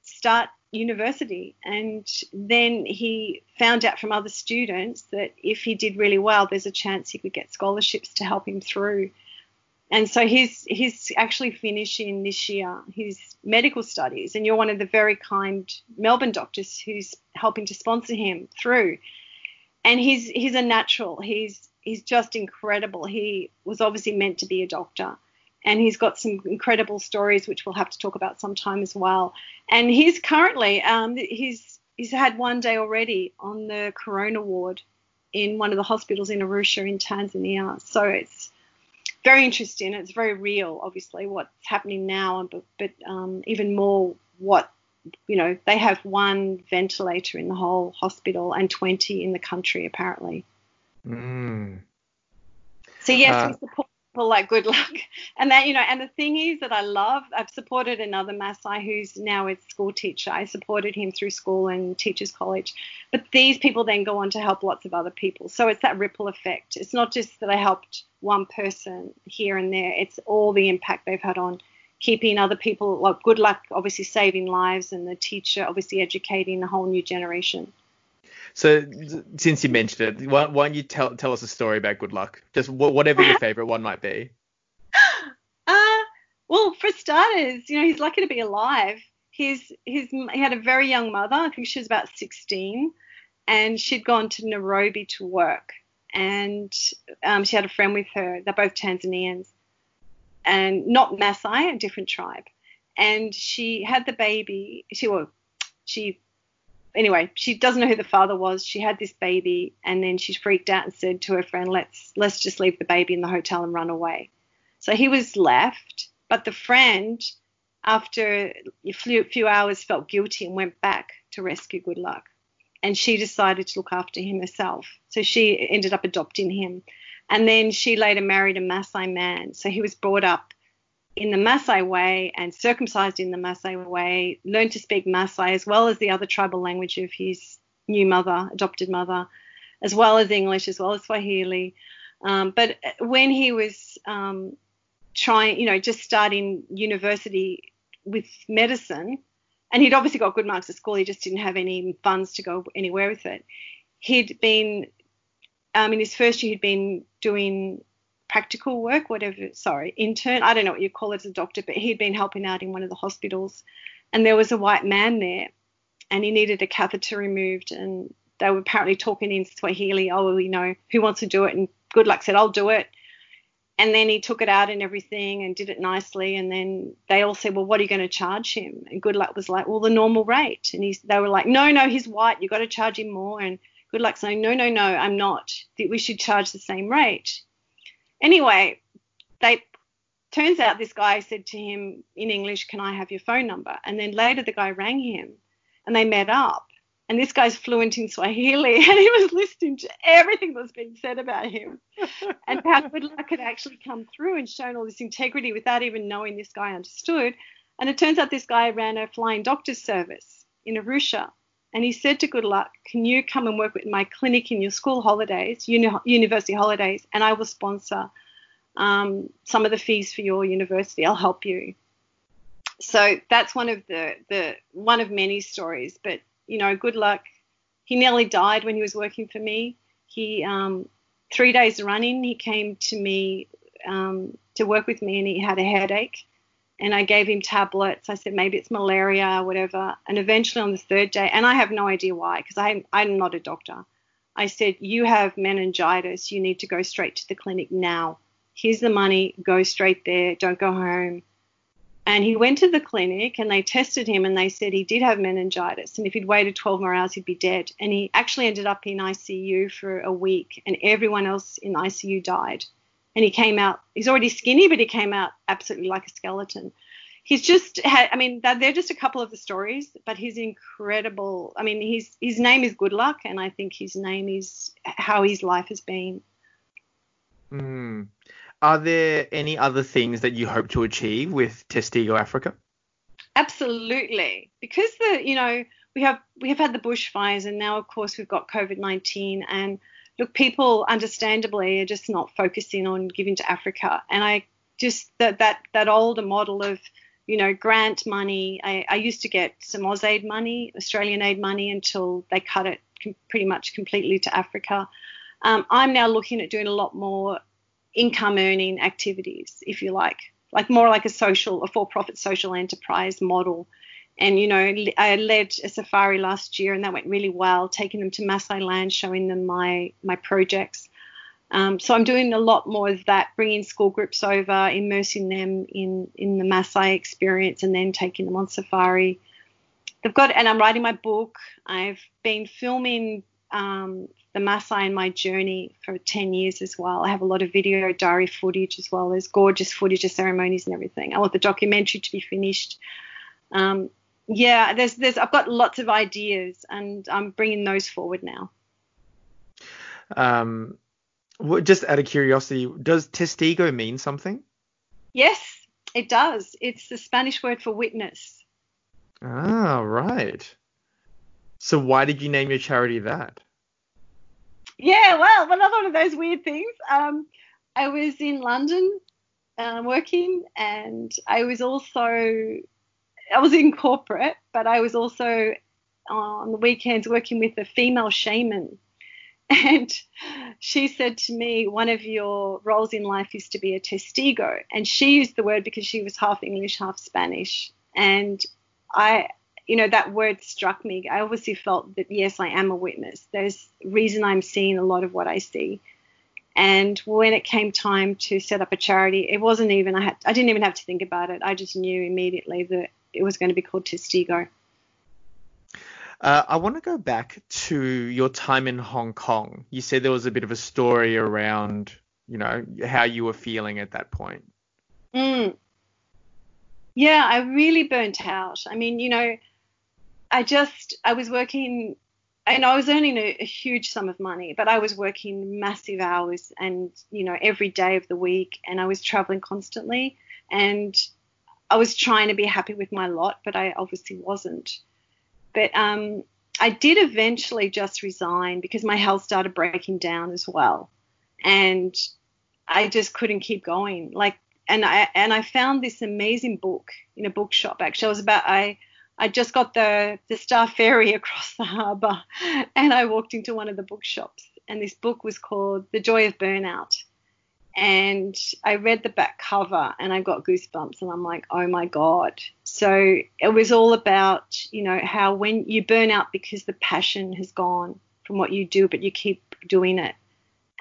start university. And then he found out from other students that if he did really well, there's a chance he could get scholarships to help him through. And so he's he's actually finishing this year his medical studies, and you're one of the very kind Melbourne doctors who's helping to sponsor him through. And he's he's a natural. He's he's just incredible. He was obviously meant to be a doctor and he's got some incredible stories which we'll have to talk about sometime as well. And he's currently um, he's he's had one day already on the corona ward in one of the hospitals in Arusha in Tanzania. So it's very interesting. It's very real, obviously, what's happening now, but, but um, even more what you know they have one ventilator in the whole hospital and 20 in the country apparently. Mm. So yes, uh, we support like good luck. And that, you know, and the thing is that I love, I've supported another Maasai who's now a school teacher. I supported him through school and teachers college. But these people then go on to help lots of other people. So it's that ripple effect. It's not just that I helped one person here and there, it's all the impact they've had on keeping other people, like good luck, obviously saving lives, and the teacher obviously educating a whole new generation. So since you mentioned it, why, why don't you tell tell us a story about Good Luck? Just whatever your favorite one might be. Uh, well, for starters, you know he's lucky to be alive. His his he had a very young mother. I think she was about 16, and she'd gone to Nairobi to work, and um, she had a friend with her. They're both Tanzanians, and not Maasai, a different tribe. And she had the baby. She well, she anyway, she doesn't know who the father was. She had this baby, and then she freaked out and said to her friend, "Let's let's just leave the baby in the hotel and run away." So he was left, but the friend, after a few, few hours, felt guilty and went back to rescue Good Luck. And she decided to look after him herself. So she ended up adopting him. And then she later married a Maasai man. So he was brought up in the Maasai way and circumcised in the Maasai way, learned to speak Maasai as well as the other tribal language of his new mother, adopted mother, as well as English, as well as Swahili. Um, but when he was um, trying, you know, just starting university with medicine, and he'd obviously got good marks at school, he just didn't have any funds to go anywhere with it. He'd been, um, in his first year, he'd been doing practical work, whatever, sorry, intern, I don't know what you call it as a doctor, but he'd been helping out in one of the hospitals. And there was a white man there, and he needed a catheter removed. And they were apparently talking in Swahili, oh, well, you know, who wants to do it? And Good Luck said, I'll do it. And then he took it out and everything and did it nicely. And then they all said, well, what are you going to charge him? And Good Luck was like, well, the normal rate. And he's, they were like, no, no, he's white. You've got to charge him more. And Good Luck saying, no, no, no, I'm not. We should charge the same rate. Anyway, they turns out this guy said to him in English, "Can I have your phone number?" And then later the guy rang him, and they met up. And this guy's fluent in Swahili, and he was listening to everything that was being said about him, and how good luck had actually come through and shown all this integrity without even knowing this guy understood. And it turns out this guy ran a flying doctor's service in Arusha, and he said to Good Luck, Can you come and work with my clinic in your school holidays, uni- university holidays, and I will sponsor um, some of the fees for your university. I'll help you. So that's one of the, the one of many stories. But you know, Good Luck. He nearly died when he was working for me. He um, three days running, he came to me um, to work with me, and he had a headache and I gave him tablets. I said maybe it's malaria or whatever. And eventually on the third day, and I have no idea why because I'm, I'm not a doctor. I said, You have meningitis. You need to go straight to the clinic now. Here's the money. Go straight there. Don't go home. And he went to the clinic and they tested him and they said he did have meningitis. And if he'd waited 12 more hours, he'd be dead. And he actually ended up in ICU for a week and everyone else in ICU died and he came out. He's already skinny, but he came out absolutely like a skeleton. He's just had. I mean, they're just a couple of the stories, but he's incredible. I mean, his his name is Good Luck, and I think his name is how his life has been. Mm. Are there any other things that you hope to achieve with Testigo Africa? Absolutely, because the you know we have we have had the bushfires, and now of course we've got COVID nineteen, and look, people understandably are just not focusing on giving to Africa. And I just that that that older model of you know grant money. I, I used to get some AusAID money, Australian aid money, until they cut it com- pretty much completely to Africa. Um, I'm now looking at doing a lot more income earning activities, if you like, like more like a social, a for-profit social enterprise model and, you know, I led a safari last year and that went really well, taking them to Maasai land, showing them my, my projects. Um, so I'm doing a lot more of that, bringing school groups over, immersing them in, in the Maasai experience and then taking them on safari. They've got, and I'm writing my book. I've been filming um, the Maasai and my journey for 10 years as well. I have a lot of video diary footage as well as gorgeous footage of ceremonies and everything. I want the documentary to be finished. Um, yeah, there's there's I've got lots of ideas and I'm bringing those forward now. Um, just out of curiosity, does testigo mean something? Yes, it does. It's the Spanish word for witness. Ah, right. So why did you name your charity that? Yeah, well, another one of those weird things. Um, I was in London uh, working, and I was also I was in corporate, but I was also uh, on the weekends working with a female shaman. And she said to me, one of your roles in life is to be a testigo. And she used the word because she was half English, half Spanish. And I, you know, that word struck me. I obviously felt that, yes, I am a witness. There's reason I'm seeing a lot of what I see. And when it came time to set up a charity, it wasn't even I had I didn't even have to think about it. I just knew immediately that it was going to be called Testigo. Uh, I want to go back to your time in Hong Kong. You said there was a bit of a story around, you know, how you were feeling at that point. Mm. Yeah, I really burnt out. I mean, you know, I just I was working and I was earning a, a, huge sum of money, but I was working massive hours and you know every day of the week, and I was traveling constantly, and I was trying to be happy with my lot, but I obviously wasn't. But um, I did eventually just resign because my health started breaking down as well, and I just couldn't keep going. Like, and I and I found this amazing book in a bookshop. Actually, I was about I I just got the the Star Ferry across the harbour, and I walked into one of the bookshops, and this book was called The Joy of Burnout. And I read the back cover and I got goosebumps and I'm like, oh my God. So it was all about, you know, how when you burn out because the passion has gone from what you do, but you keep doing it.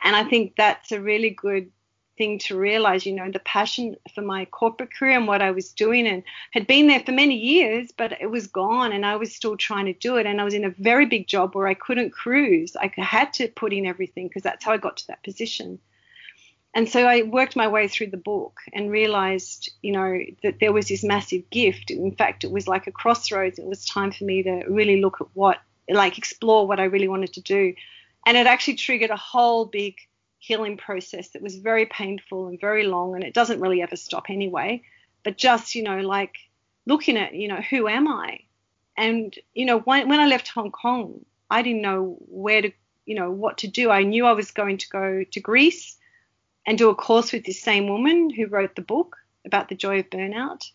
And I think that's a really good thing to realize, you know, the passion for my corporate career and what I was doing and had been there for many years, but it was gone and I was still trying to do it. And I was in a very big job where I couldn't cruise. I had to put in everything because that's how I got to that position. And so I worked my way through the book and realized, you know, that there was this massive gift. In fact, it was like a crossroads. It was time for me to really look at what, like, explore what I really wanted to do. And it actually triggered a whole big healing process that was very painful and very long and it doesn't really ever stop anyway but just you know like looking at you know who am i and you know when, when i left hong kong i didn't know where to you know what to do i knew i was going to go to greece and do a course with this same woman who wrote the book about the joy of burnout.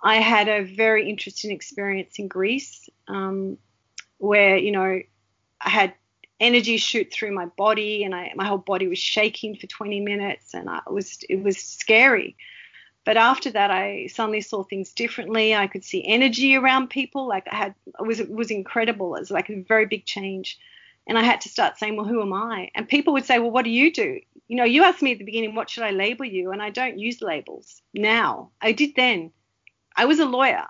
I had a very interesting experience in greece um, where you know i had energy shoot through my body and I, my whole body was shaking for 20 minutes and I was it was scary. But after that I suddenly saw things differently. I could see energy around people. Like I had it was it was incredible. It was like a very big change and I had to start saying well who am I and people would say well what do you do you know you asked me at the beginning what should I label you and I don't use labels now I did then I was a lawyer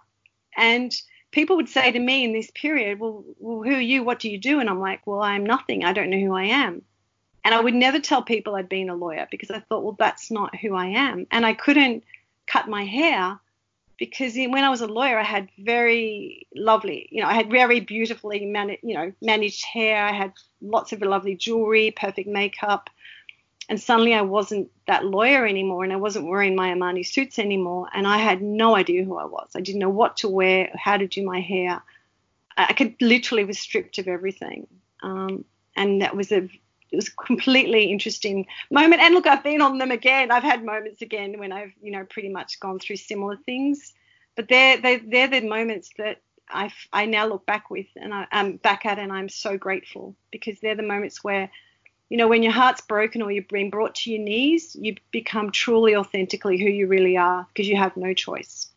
and people would say to me in this period, well, well, who are you? What do you do? And I'm like, well, I'm nothing. I don't know who I am. And I would never tell people I'd been a lawyer because I thought, well, that's not who I am. And I couldn't cut my hair because when I was a lawyer, I had very lovely, you know, I had very beautifully, man- you know, managed hair. I had lots of lovely jewelry, perfect makeup and suddenly I wasn't that lawyer anymore and I wasn't wearing my Armani suits anymore and I had no idea who I was. I didn't know what to wear, how to do my hair. I could literally was stripped of everything. Um, and that was a it was a completely interesting moment. And look, I've been on them again. I've had moments again when I've, you know, pretty much gone through similar things. But they're they, they're the moments that I I now look back with and I, I'm back at and I'm so grateful because they're the moments where you know, when your heart's broken or you've been brought to your knees, you become truly authentically who you really are because you have no choice.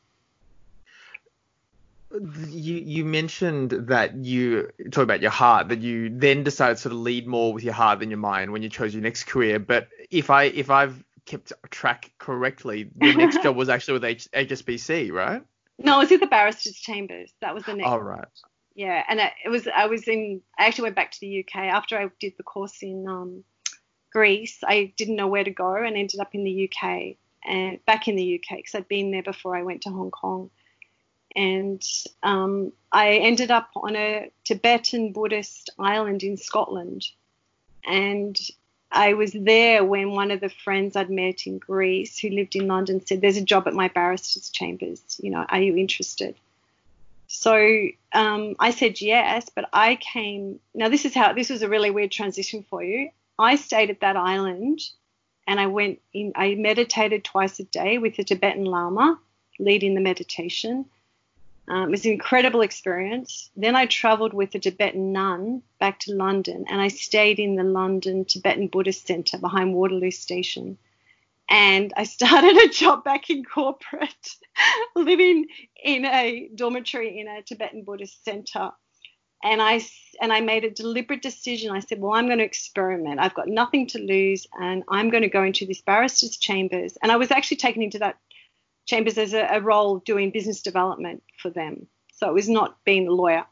You you mentioned that you talk about your heart that you then decided to sort of lead more with your heart than your mind when you chose your next career. But if I if I've kept track correctly, the next job was actually with H- HSBC, right? No, it was at the Barristers Chambers. That was the next. Oh right yeah, and it was I was in I actually went back to the UK after I did the course in um, Greece. I didn't know where to go and ended up in the UK and back in the UK because I'd been there before I went to Hong Kong. And um, I ended up on a Tibetan Buddhist island in Scotland. And I was there when one of the friends I'd met in Greece who lived in London said, There's a job at my barrister's chambers. You know, are you interested? So um, I said yes, but I came. Now this is how this was a really weird transition for you. I stayed at that island, and I went in. I meditated twice a day with a Tibetan Lama leading the meditation. Um, it was an incredible experience. Then I traveled with a Tibetan nun back to London, and I stayed in the London Tibetan Buddhist Center behind Waterloo Station and I started a job back in corporate, living in a dormitory in a Tibetan Buddhist center. And I and I made a deliberate decision. I said, "Well, I'm going to experiment. I've got nothing to lose, and I'm going to go into this barrister's chambers." And I was actually taken into that chambers as a, a role doing business development for them. So it was not being a lawyer.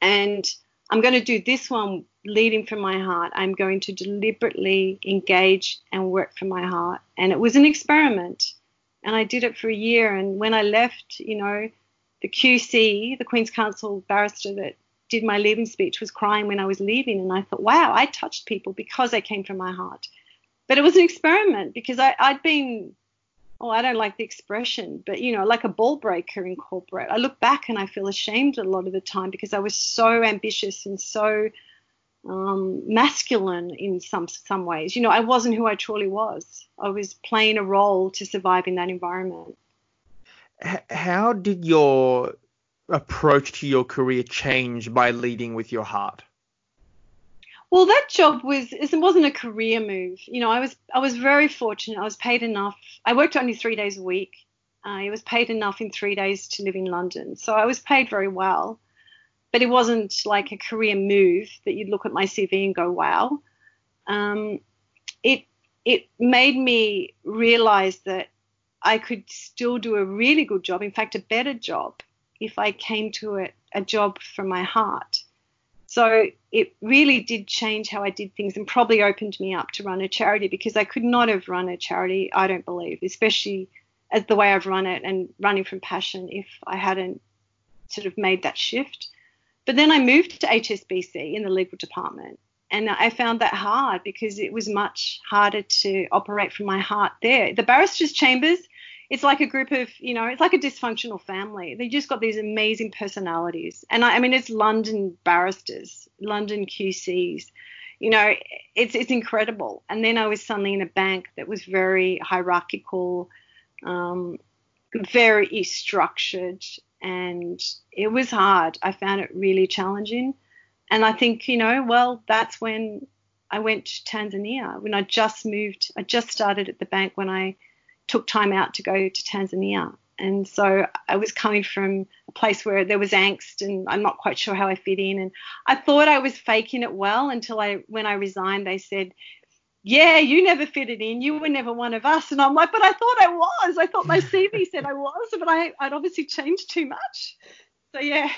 And I'm going to do this one leading from my heart. I'm going to deliberately engage and work from my heart. And it was an experiment. And I did it for a year. And when I left, you know, the QC, the Queen's Counsel barrister that did my leaving speech, was crying when I was leaving, and I thought, wow, I touched people because I came from my heart. But it was an experiment because I, I'd been oh, I don't like the expression, but you know, like a ball breaker in corporate. I look back and I feel ashamed a lot of the time because I was so ambitious and so um, masculine in some some ways. You know, I wasn't who I truly was. I was playing a role to survive in that environment. How did your approach to your career change by leading with your heart? Well, that job was it wasn't a career move. You know, I was I was very fortunate. I was paid enough. I worked only three days a week. I was paid enough in three days to live in London, so I was paid very well. But it wasn't like a career move that you'd look at my CV and go, "Wow." Um, it it made me realize that I could still do a really good job. In fact, a better job if I came to it a job from my heart. So it really did change how I did things and probably opened me up to run a charity because I could not have run a charity, I don't believe, especially as the way I've run it and running from passion if I hadn't sort of made that shift. But then I moved to HSBC in the legal department and I found that hard because it was much harder to operate from my heart there. The barristers' chambers it's like a group of, you know, it's like a dysfunctional family. They just got these amazing personalities. And I, I mean, it's London barristers, London QCs. You know, it's it's incredible. And then I was suddenly in a bank that was very hierarchical, um, very structured, and it was hard. I found it really challenging. And I think, you know, well, that's when I went to Tanzania when I just moved. I just started at the bank when I took time out to go to Tanzania. And so I was coming from a place where there was angst and I'm not quite sure how I fit in. And I thought I was faking it well until I, when I resigned, they said, yeah, you never fitted in. You were never one of us. And I'm like, but I thought I was. I thought my CV said I was, but I, I'd obviously changed too much. So yeah.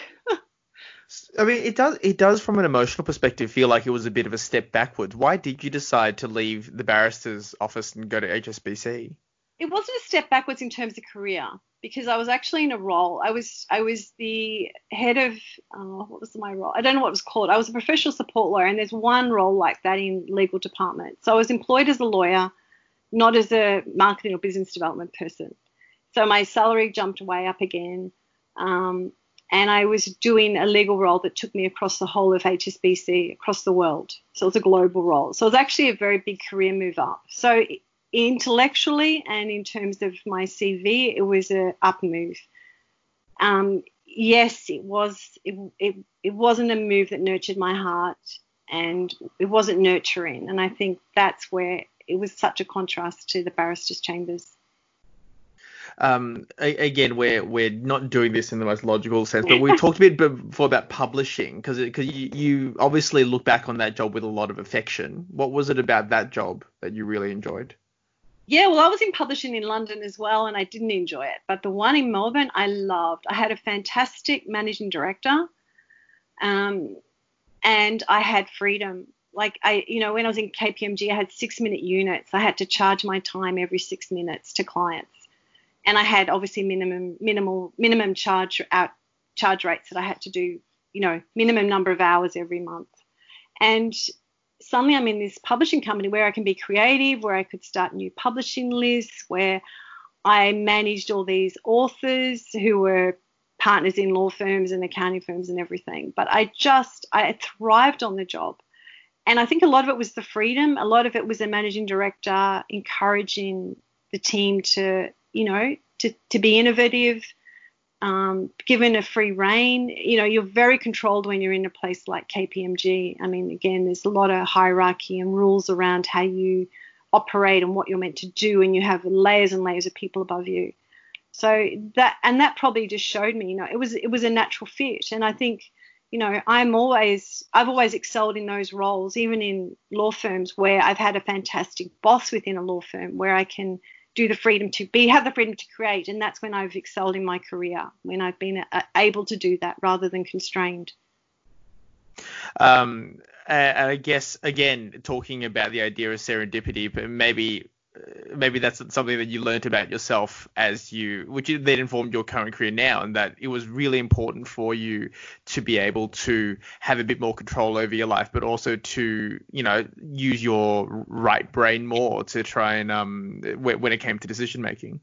I mean, it does. It does, from an emotional perspective, feel like it was a bit of a step backwards. Why did you decide to leave the barrister's office and go to HSBC? It wasn't a step backwards in terms of career because I was actually in a role. I was I was the head of uh, what was my role? I don't know what it was called. I was a professional support lawyer, and there's one role like that in legal department. So I was employed as a lawyer, not as a marketing or business development person. So my salary jumped way up again, um, and I was doing a legal role that took me across the whole of HSBC, across the world. So it was a global role. So it was actually a very big career move up. So intellectually and in terms of my CV, it was a up move. Um, yes, it was. It, it, it wasn't a move that nurtured my heart, and it wasn't nurturing. And I think that's where it was such a contrast to the barristers' chambers. Um, again, we're we're not doing this in the most logical sense, but we talked a bit before about publishing because because you, you obviously look back on that job with a lot of affection. What was it about that job that you really enjoyed? Yeah, well, I was in publishing in London as well, and I didn't enjoy it. But the one in Melbourne, I loved. I had a fantastic managing director, um, and I had freedom. Like I, you know, when I was in KPMG, I had six-minute units. I had to charge my time every six minutes to clients, and I had obviously minimum, minimal, minimum charge out charge rates that I had to do. You know, minimum number of hours every month, and suddenly I'm in this publishing company where I can be creative, where I could start new publishing lists, where I managed all these authors who were partners in law firms and accounting firms and everything. But I just, I thrived on the job. And I think a lot of it was the freedom. A lot of it was the managing director encouraging the team to, you know, to, to be innovative, um, given a free reign. You know, you're very controlled when you're in a place like KPMG. I mean, again, there's a lot of hierarchy and rules around how you operate and what you're meant to do, and you have layers and layers of people above you. So that and that probably just showed me, you know, it was it was a natural fit, and I think. You know, I'm always, I've always excelled in those roles, even in law firms where I've had a fantastic boss within a law firm where I can do the freedom to be, have the freedom to create. And that's when I've excelled in my career, when I've been uh, able to do that rather than constrained. Um, and I guess again talking about the idea of serendipity, but maybe maybe that's something that you learned about yourself as you, which then informed your current career now, and that it was really important for you to be able to have a bit more control over your life, but also to, you know, use your right brain more to try and um when it came to decision making.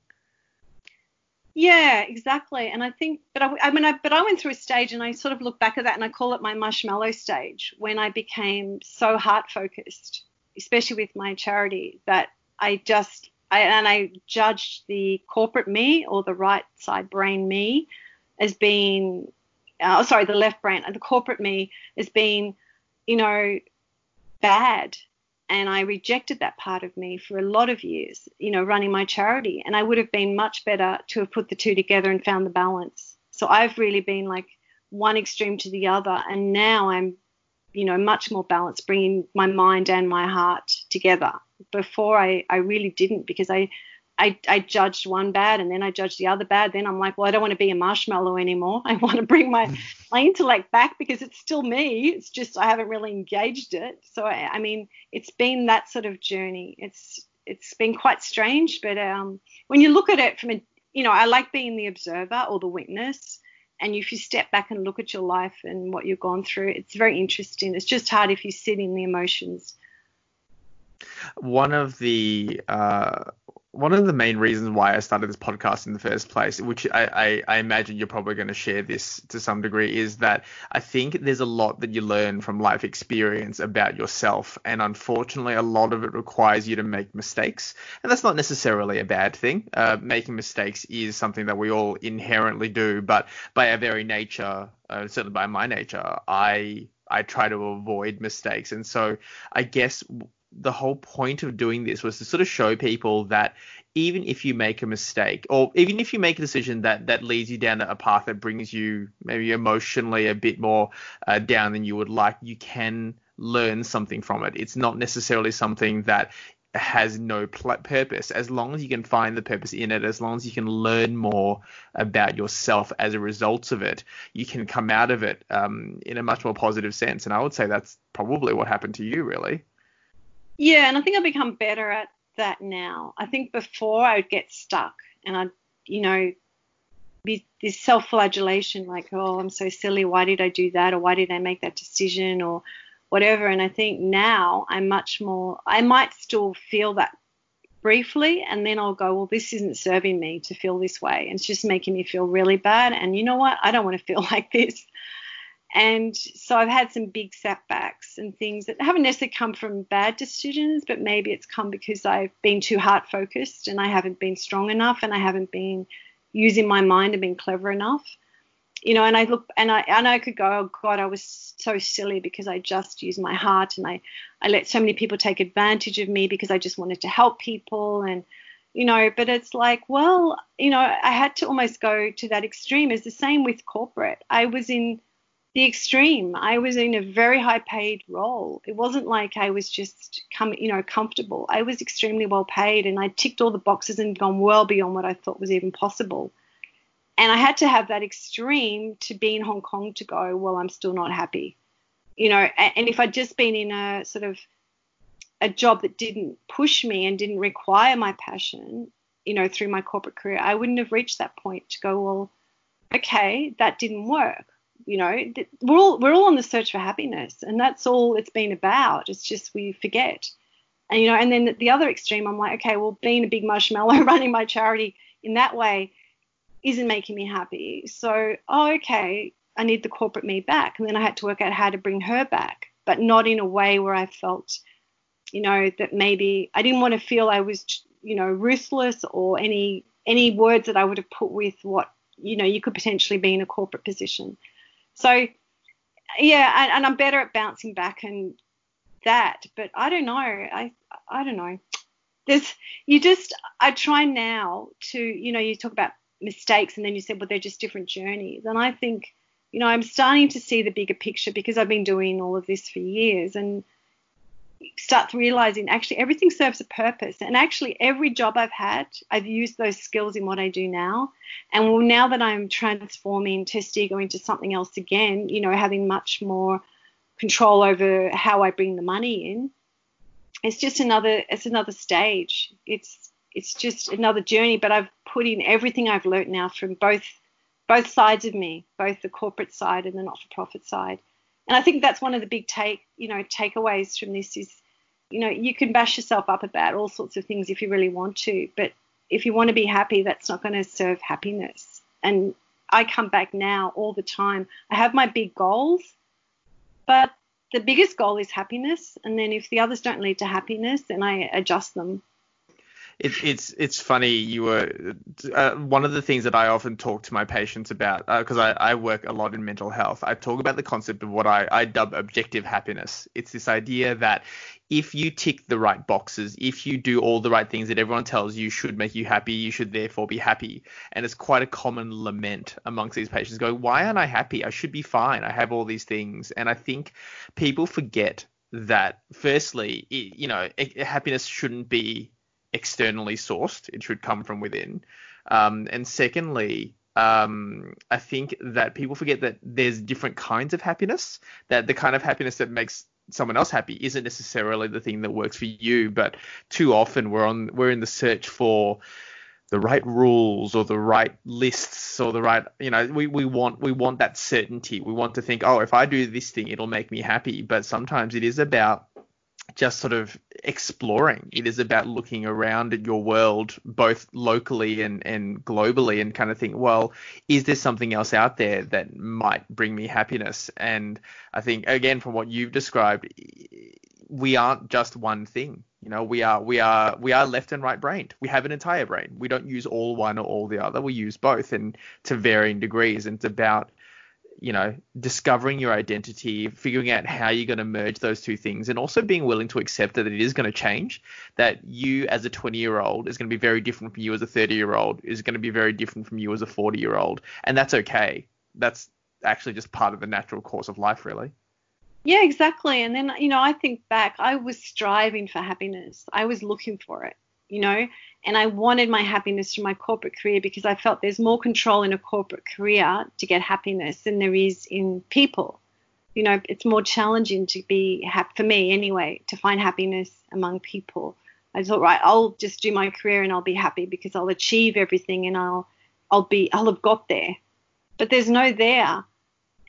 Yeah, exactly. And I think, but I, I mean, I, but I went through a stage, and I sort of look back at that, and I call it my marshmallow stage, when I became so heart focused, especially with my charity, that I just I, and I judged the corporate me or the right side brain me as being, uh, sorry, the left brain, the corporate me as being, you know, bad. And I rejected that part of me for a lot of years, you know, running my charity. And I would have been much better to have put the two together and found the balance. So I've really been like one extreme to the other. And now I'm, you know, much more balanced, bringing my mind and my heart together before I, I really didn't because I, I, I judged one bad and then I judged the other bad. Then I'm like, well, I don't want to be a marshmallow anymore. I want to bring my, my intellect back because it's still me. It's just I haven't really engaged it. So I, I mean, it's been that sort of journey. It's it's been quite strange, but um, when you look at it from a, you know, I like being the observer or the witness. And if you step back and look at your life and what you've gone through, it's very interesting. It's just hard if you sit in the emotions one of the uh, one of the main reasons why I started this podcast in the first place, which I, I, I imagine you're probably going to share this to some degree, is that I think there's a lot that you learn from life experience about yourself. And unfortunately, a lot of it requires you to make mistakes. And that's not necessarily a bad thing. Uh, making mistakes is something that we all inherently do. But by our very nature, uh, certainly by my nature, I I try to avoid mistakes. And so I guess the whole point of doing this was to sort of show people that even if you make a mistake or even if you make a decision that that leads you down a path that brings you maybe emotionally a bit more uh, down than you would like you can learn something from it. It's not necessarily something that has no pl- purpose. As long as you can find the purpose in it as long as you can learn more about yourself as a result of it you can come out of it um, in a much more positive sense. And i would say that's probably what happened to you really yeah, and I think I've become better at that now. I think before I would get stuck and I'd, you know, be this self-flagellation like, oh, I'm so silly. Why did I do that? Or why did I make that decision? Or whatever. And I think now I'm much more, I might still feel that briefly and then I'll go, well, this isn't serving me to feel this way. It's just making me feel really bad. And you know what? I don't want to feel like this. And so I've had some big setbacks and things that haven't necessarily come from bad decisions, but maybe it's come because I've been too heart focused and I haven't been strong enough and I haven't been using my mind and being clever enough. You know, and I look and I and I could go, oh God, I was so silly because I just used my heart and I, I let so many people take advantage of me because I just wanted to help people and you know, but it's like, well, you know, I had to almost go to that extreme. It's the same with corporate. I was in the extreme. I was in a very high paid role. It wasn't like I was just come, you know, comfortable. I was extremely well paid and I ticked all the boxes and gone well beyond what I thought was even possible. And I had to have that extreme to be in Hong Kong to go, well, I'm still not happy. You know, and if I'd just been in a sort of a job that didn't push me and didn't require my passion, you know, through my corporate career, I wouldn't have reached that point to go, well, okay, that didn't work you know we're all we're all on the search for happiness and that's all it's been about. It's just we forget. And you know and then the other extreme i'm like okay well being a big marshmallow running my charity in that way isn't making me happy. So oh okay i need the corporate me back. And then i had to work out how to bring her back but not in a way where i felt you know that maybe i didn't want to feel i was you know ruthless or any any words that i would have put with what you know you could potentially be in a corporate position so yeah, and, and I'm better at bouncing back and that, but I don't know. I I don't know. There's you just I try now to you know you talk about mistakes and then you said well they're just different journeys and I think you know I'm starting to see the bigger picture because I've been doing all of this for years and start realizing actually everything serves a purpose. And actually, every job I've had, I've used those skills in what I do now. And well, now that I'm transforming Testigo into something else again, you know, having much more control over how I bring the money in, it's just another it's another stage. It's it's just another journey. But I've put in everything I've learnt now from both both sides of me, both the corporate side and the not-for-profit side. And I think that's one of the big take you know takeaways from this is you know you can bash yourself up about all sorts of things if you really want to, but if you want to be happy, that's not going to serve happiness. And I come back now all the time. I have my big goals, but the biggest goal is happiness. And then if the others don't lead to happiness, then I adjust them. It, it's it's funny you were uh, one of the things that I often talk to my patients about because uh, I, I work a lot in mental health. I talk about the concept of what I, I dub objective happiness. It's this idea that if you tick the right boxes, if you do all the right things that everyone tells you should make you happy, you should therefore be happy. And it's quite a common lament amongst these patients going, why aren't I happy? I should be fine. I have all these things. And I think people forget that, firstly, it, you know, it, happiness shouldn't be externally sourced, it should come from within. Um, and secondly, um, I think that people forget that there's different kinds of happiness, that the kind of happiness that makes someone else happy isn't necessarily the thing that works for you but too often we're on we're in the search for the right rules or the right lists or the right you know we, we want we want that certainty we want to think oh if i do this thing it'll make me happy but sometimes it is about just sort of exploring. It is about looking around at your world, both locally and, and globally, and kind of think, well, is there something else out there that might bring me happiness? And I think, again, from what you've described, we aren't just one thing. You know, we are we are we are left and right brained. We have an entire brain. We don't use all one or all the other. We use both, and to varying degrees. And it's about you know, discovering your identity, figuring out how you're going to merge those two things, and also being willing to accept that it is going to change. That you, as a 20 year old, is going to be very different from you as a 30 year old, is going to be very different from you as a 40 year old. And that's okay. That's actually just part of the natural course of life, really. Yeah, exactly. And then, you know, I think back, I was striving for happiness, I was looking for it, you know, and I wanted my happiness from my corporate career because I felt there's more control in a corporate career to get happiness than there is in people. You know, it's more challenging to be happy for me anyway to find happiness among people. I thought, right, I'll just do my career and I'll be happy because I'll achieve everything and I'll I'll be I'll have got there. But there's no there.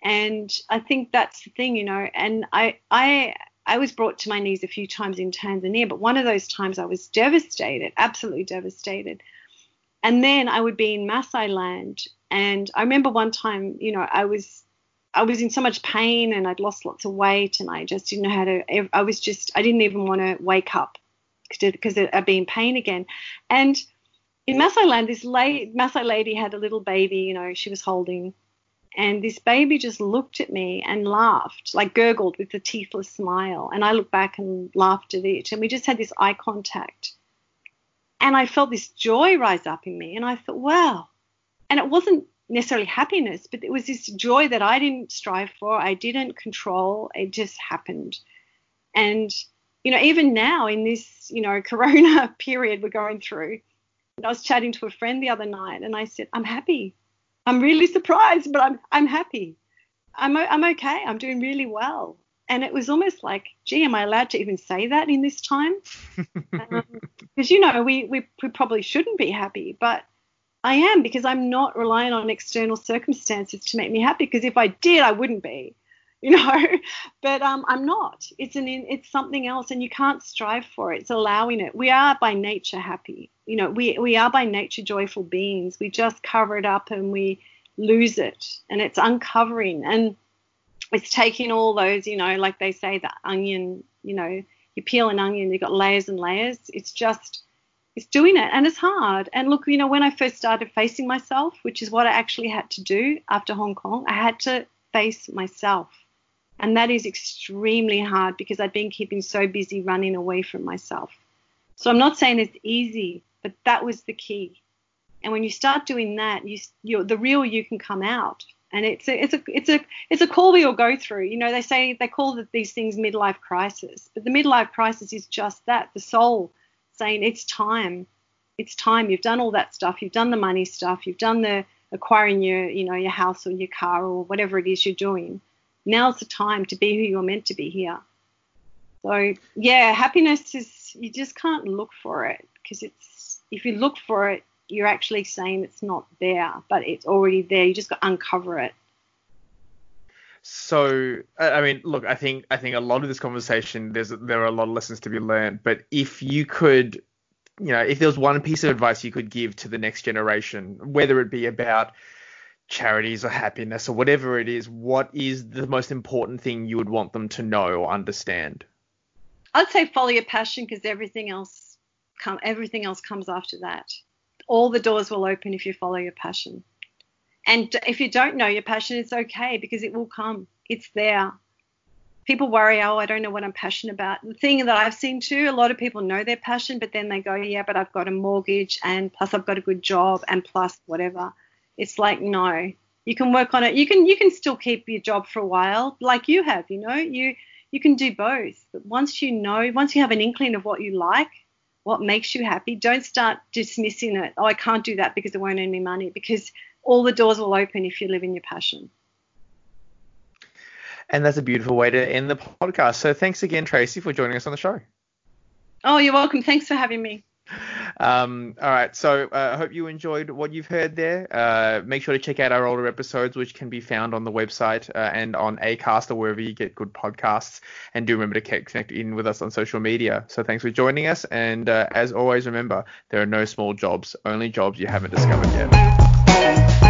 And I think that's the thing, you know, and I I I was brought to my knees a few times in Tanzania, but one of those times I was devastated, absolutely devastated. And then I would be in Maasai land, and I remember one time, you know, I was I was in so much pain and I'd lost lots of weight and I just didn't know how to. I was just I didn't even want to wake up because I'd be in pain again. And in Maasai land, this Maasai lady had a little baby, you know, she was holding, and this baby just looked at me and laughed, like gurgled with a teethless smile. And I looked back and laughed at it. And we just had this eye contact. And I felt this joy rise up in me. And I thought, wow. And it wasn't necessarily happiness, but it was this joy that I didn't strive for. I didn't control. It just happened. And, you know, even now in this, you know, corona period we're going through, I was chatting to a friend the other night and I said, I'm happy. I'm really surprised, but I'm I'm happy. I'm I'm okay. I'm doing really well. And it was almost like, gee, am I allowed to even say that in this time? Because um, you know, we, we we probably shouldn't be happy, but I am because I'm not relying on external circumstances to make me happy. Because if I did, I wouldn't be, you know. but um, I'm not. It's an it's something else, and you can't strive for it. It's allowing it. We are by nature happy you know, we, we are by nature joyful beings. We just cover it up and we lose it. And it's uncovering. And it's taking all those, you know, like they say, the onion, you know, you peel an onion, you've got layers and layers. It's just, it's doing it. And it's hard. And look, you know, when I first started facing myself, which is what I actually had to do after Hong Kong, I had to face myself. And that is extremely hard because I've been keeping so busy running away from myself. So I'm not saying it's easy, but that was the key. And when you start doing that, you you the real you can come out. And it's a it's a it's a it's a call we all go through. You know, they say they call these things midlife crisis, but the midlife crisis is just that the soul saying it's time, it's time. You've done all that stuff. You've done the money stuff. You've done the acquiring your you know your house or your car or whatever it is you're doing. Now's the time to be who you're meant to be here. So yeah, happiness is you just can't look for it because it's if you look for it, you're actually saying it's not there, but it's already there. You just got to uncover it. So I mean, look, I think I think a lot of this conversation there's there are a lot of lessons to be learned. But if you could, you know, if there was one piece of advice you could give to the next generation, whether it be about charities or happiness or whatever it is, what is the most important thing you would want them to know or understand? I'd say follow your passion because everything else come everything else comes after that. All the doors will open if you follow your passion. And if you don't know your passion, it's okay because it will come. It's there. People worry, oh, I don't know what I'm passionate about. The thing that I've seen too, a lot of people know their passion, but then they go, yeah, but I've got a mortgage and plus I've got a good job and plus whatever. It's like no, you can work on it. You can you can still keep your job for a while, like you have. You know, you you can do both. But once you know, once you have an inkling of what you like, what makes you happy, don't start dismissing it. Oh, I can't do that because it won't earn me money. Because all the doors will open if you live in your passion. And that's a beautiful way to end the podcast. So thanks again, Tracy, for joining us on the show. Oh, you're welcome. Thanks for having me. Um, all right, so uh, I uh, hope you enjoyed what you've heard there. Uh, make sure to check out our older episodes, which can be found on the website uh, and on Acast or wherever you get good podcasts. And do remember to connect in with us on social media. So thanks for joining us. And uh, as always, remember there are no small jobs, only jobs you haven't discovered yet.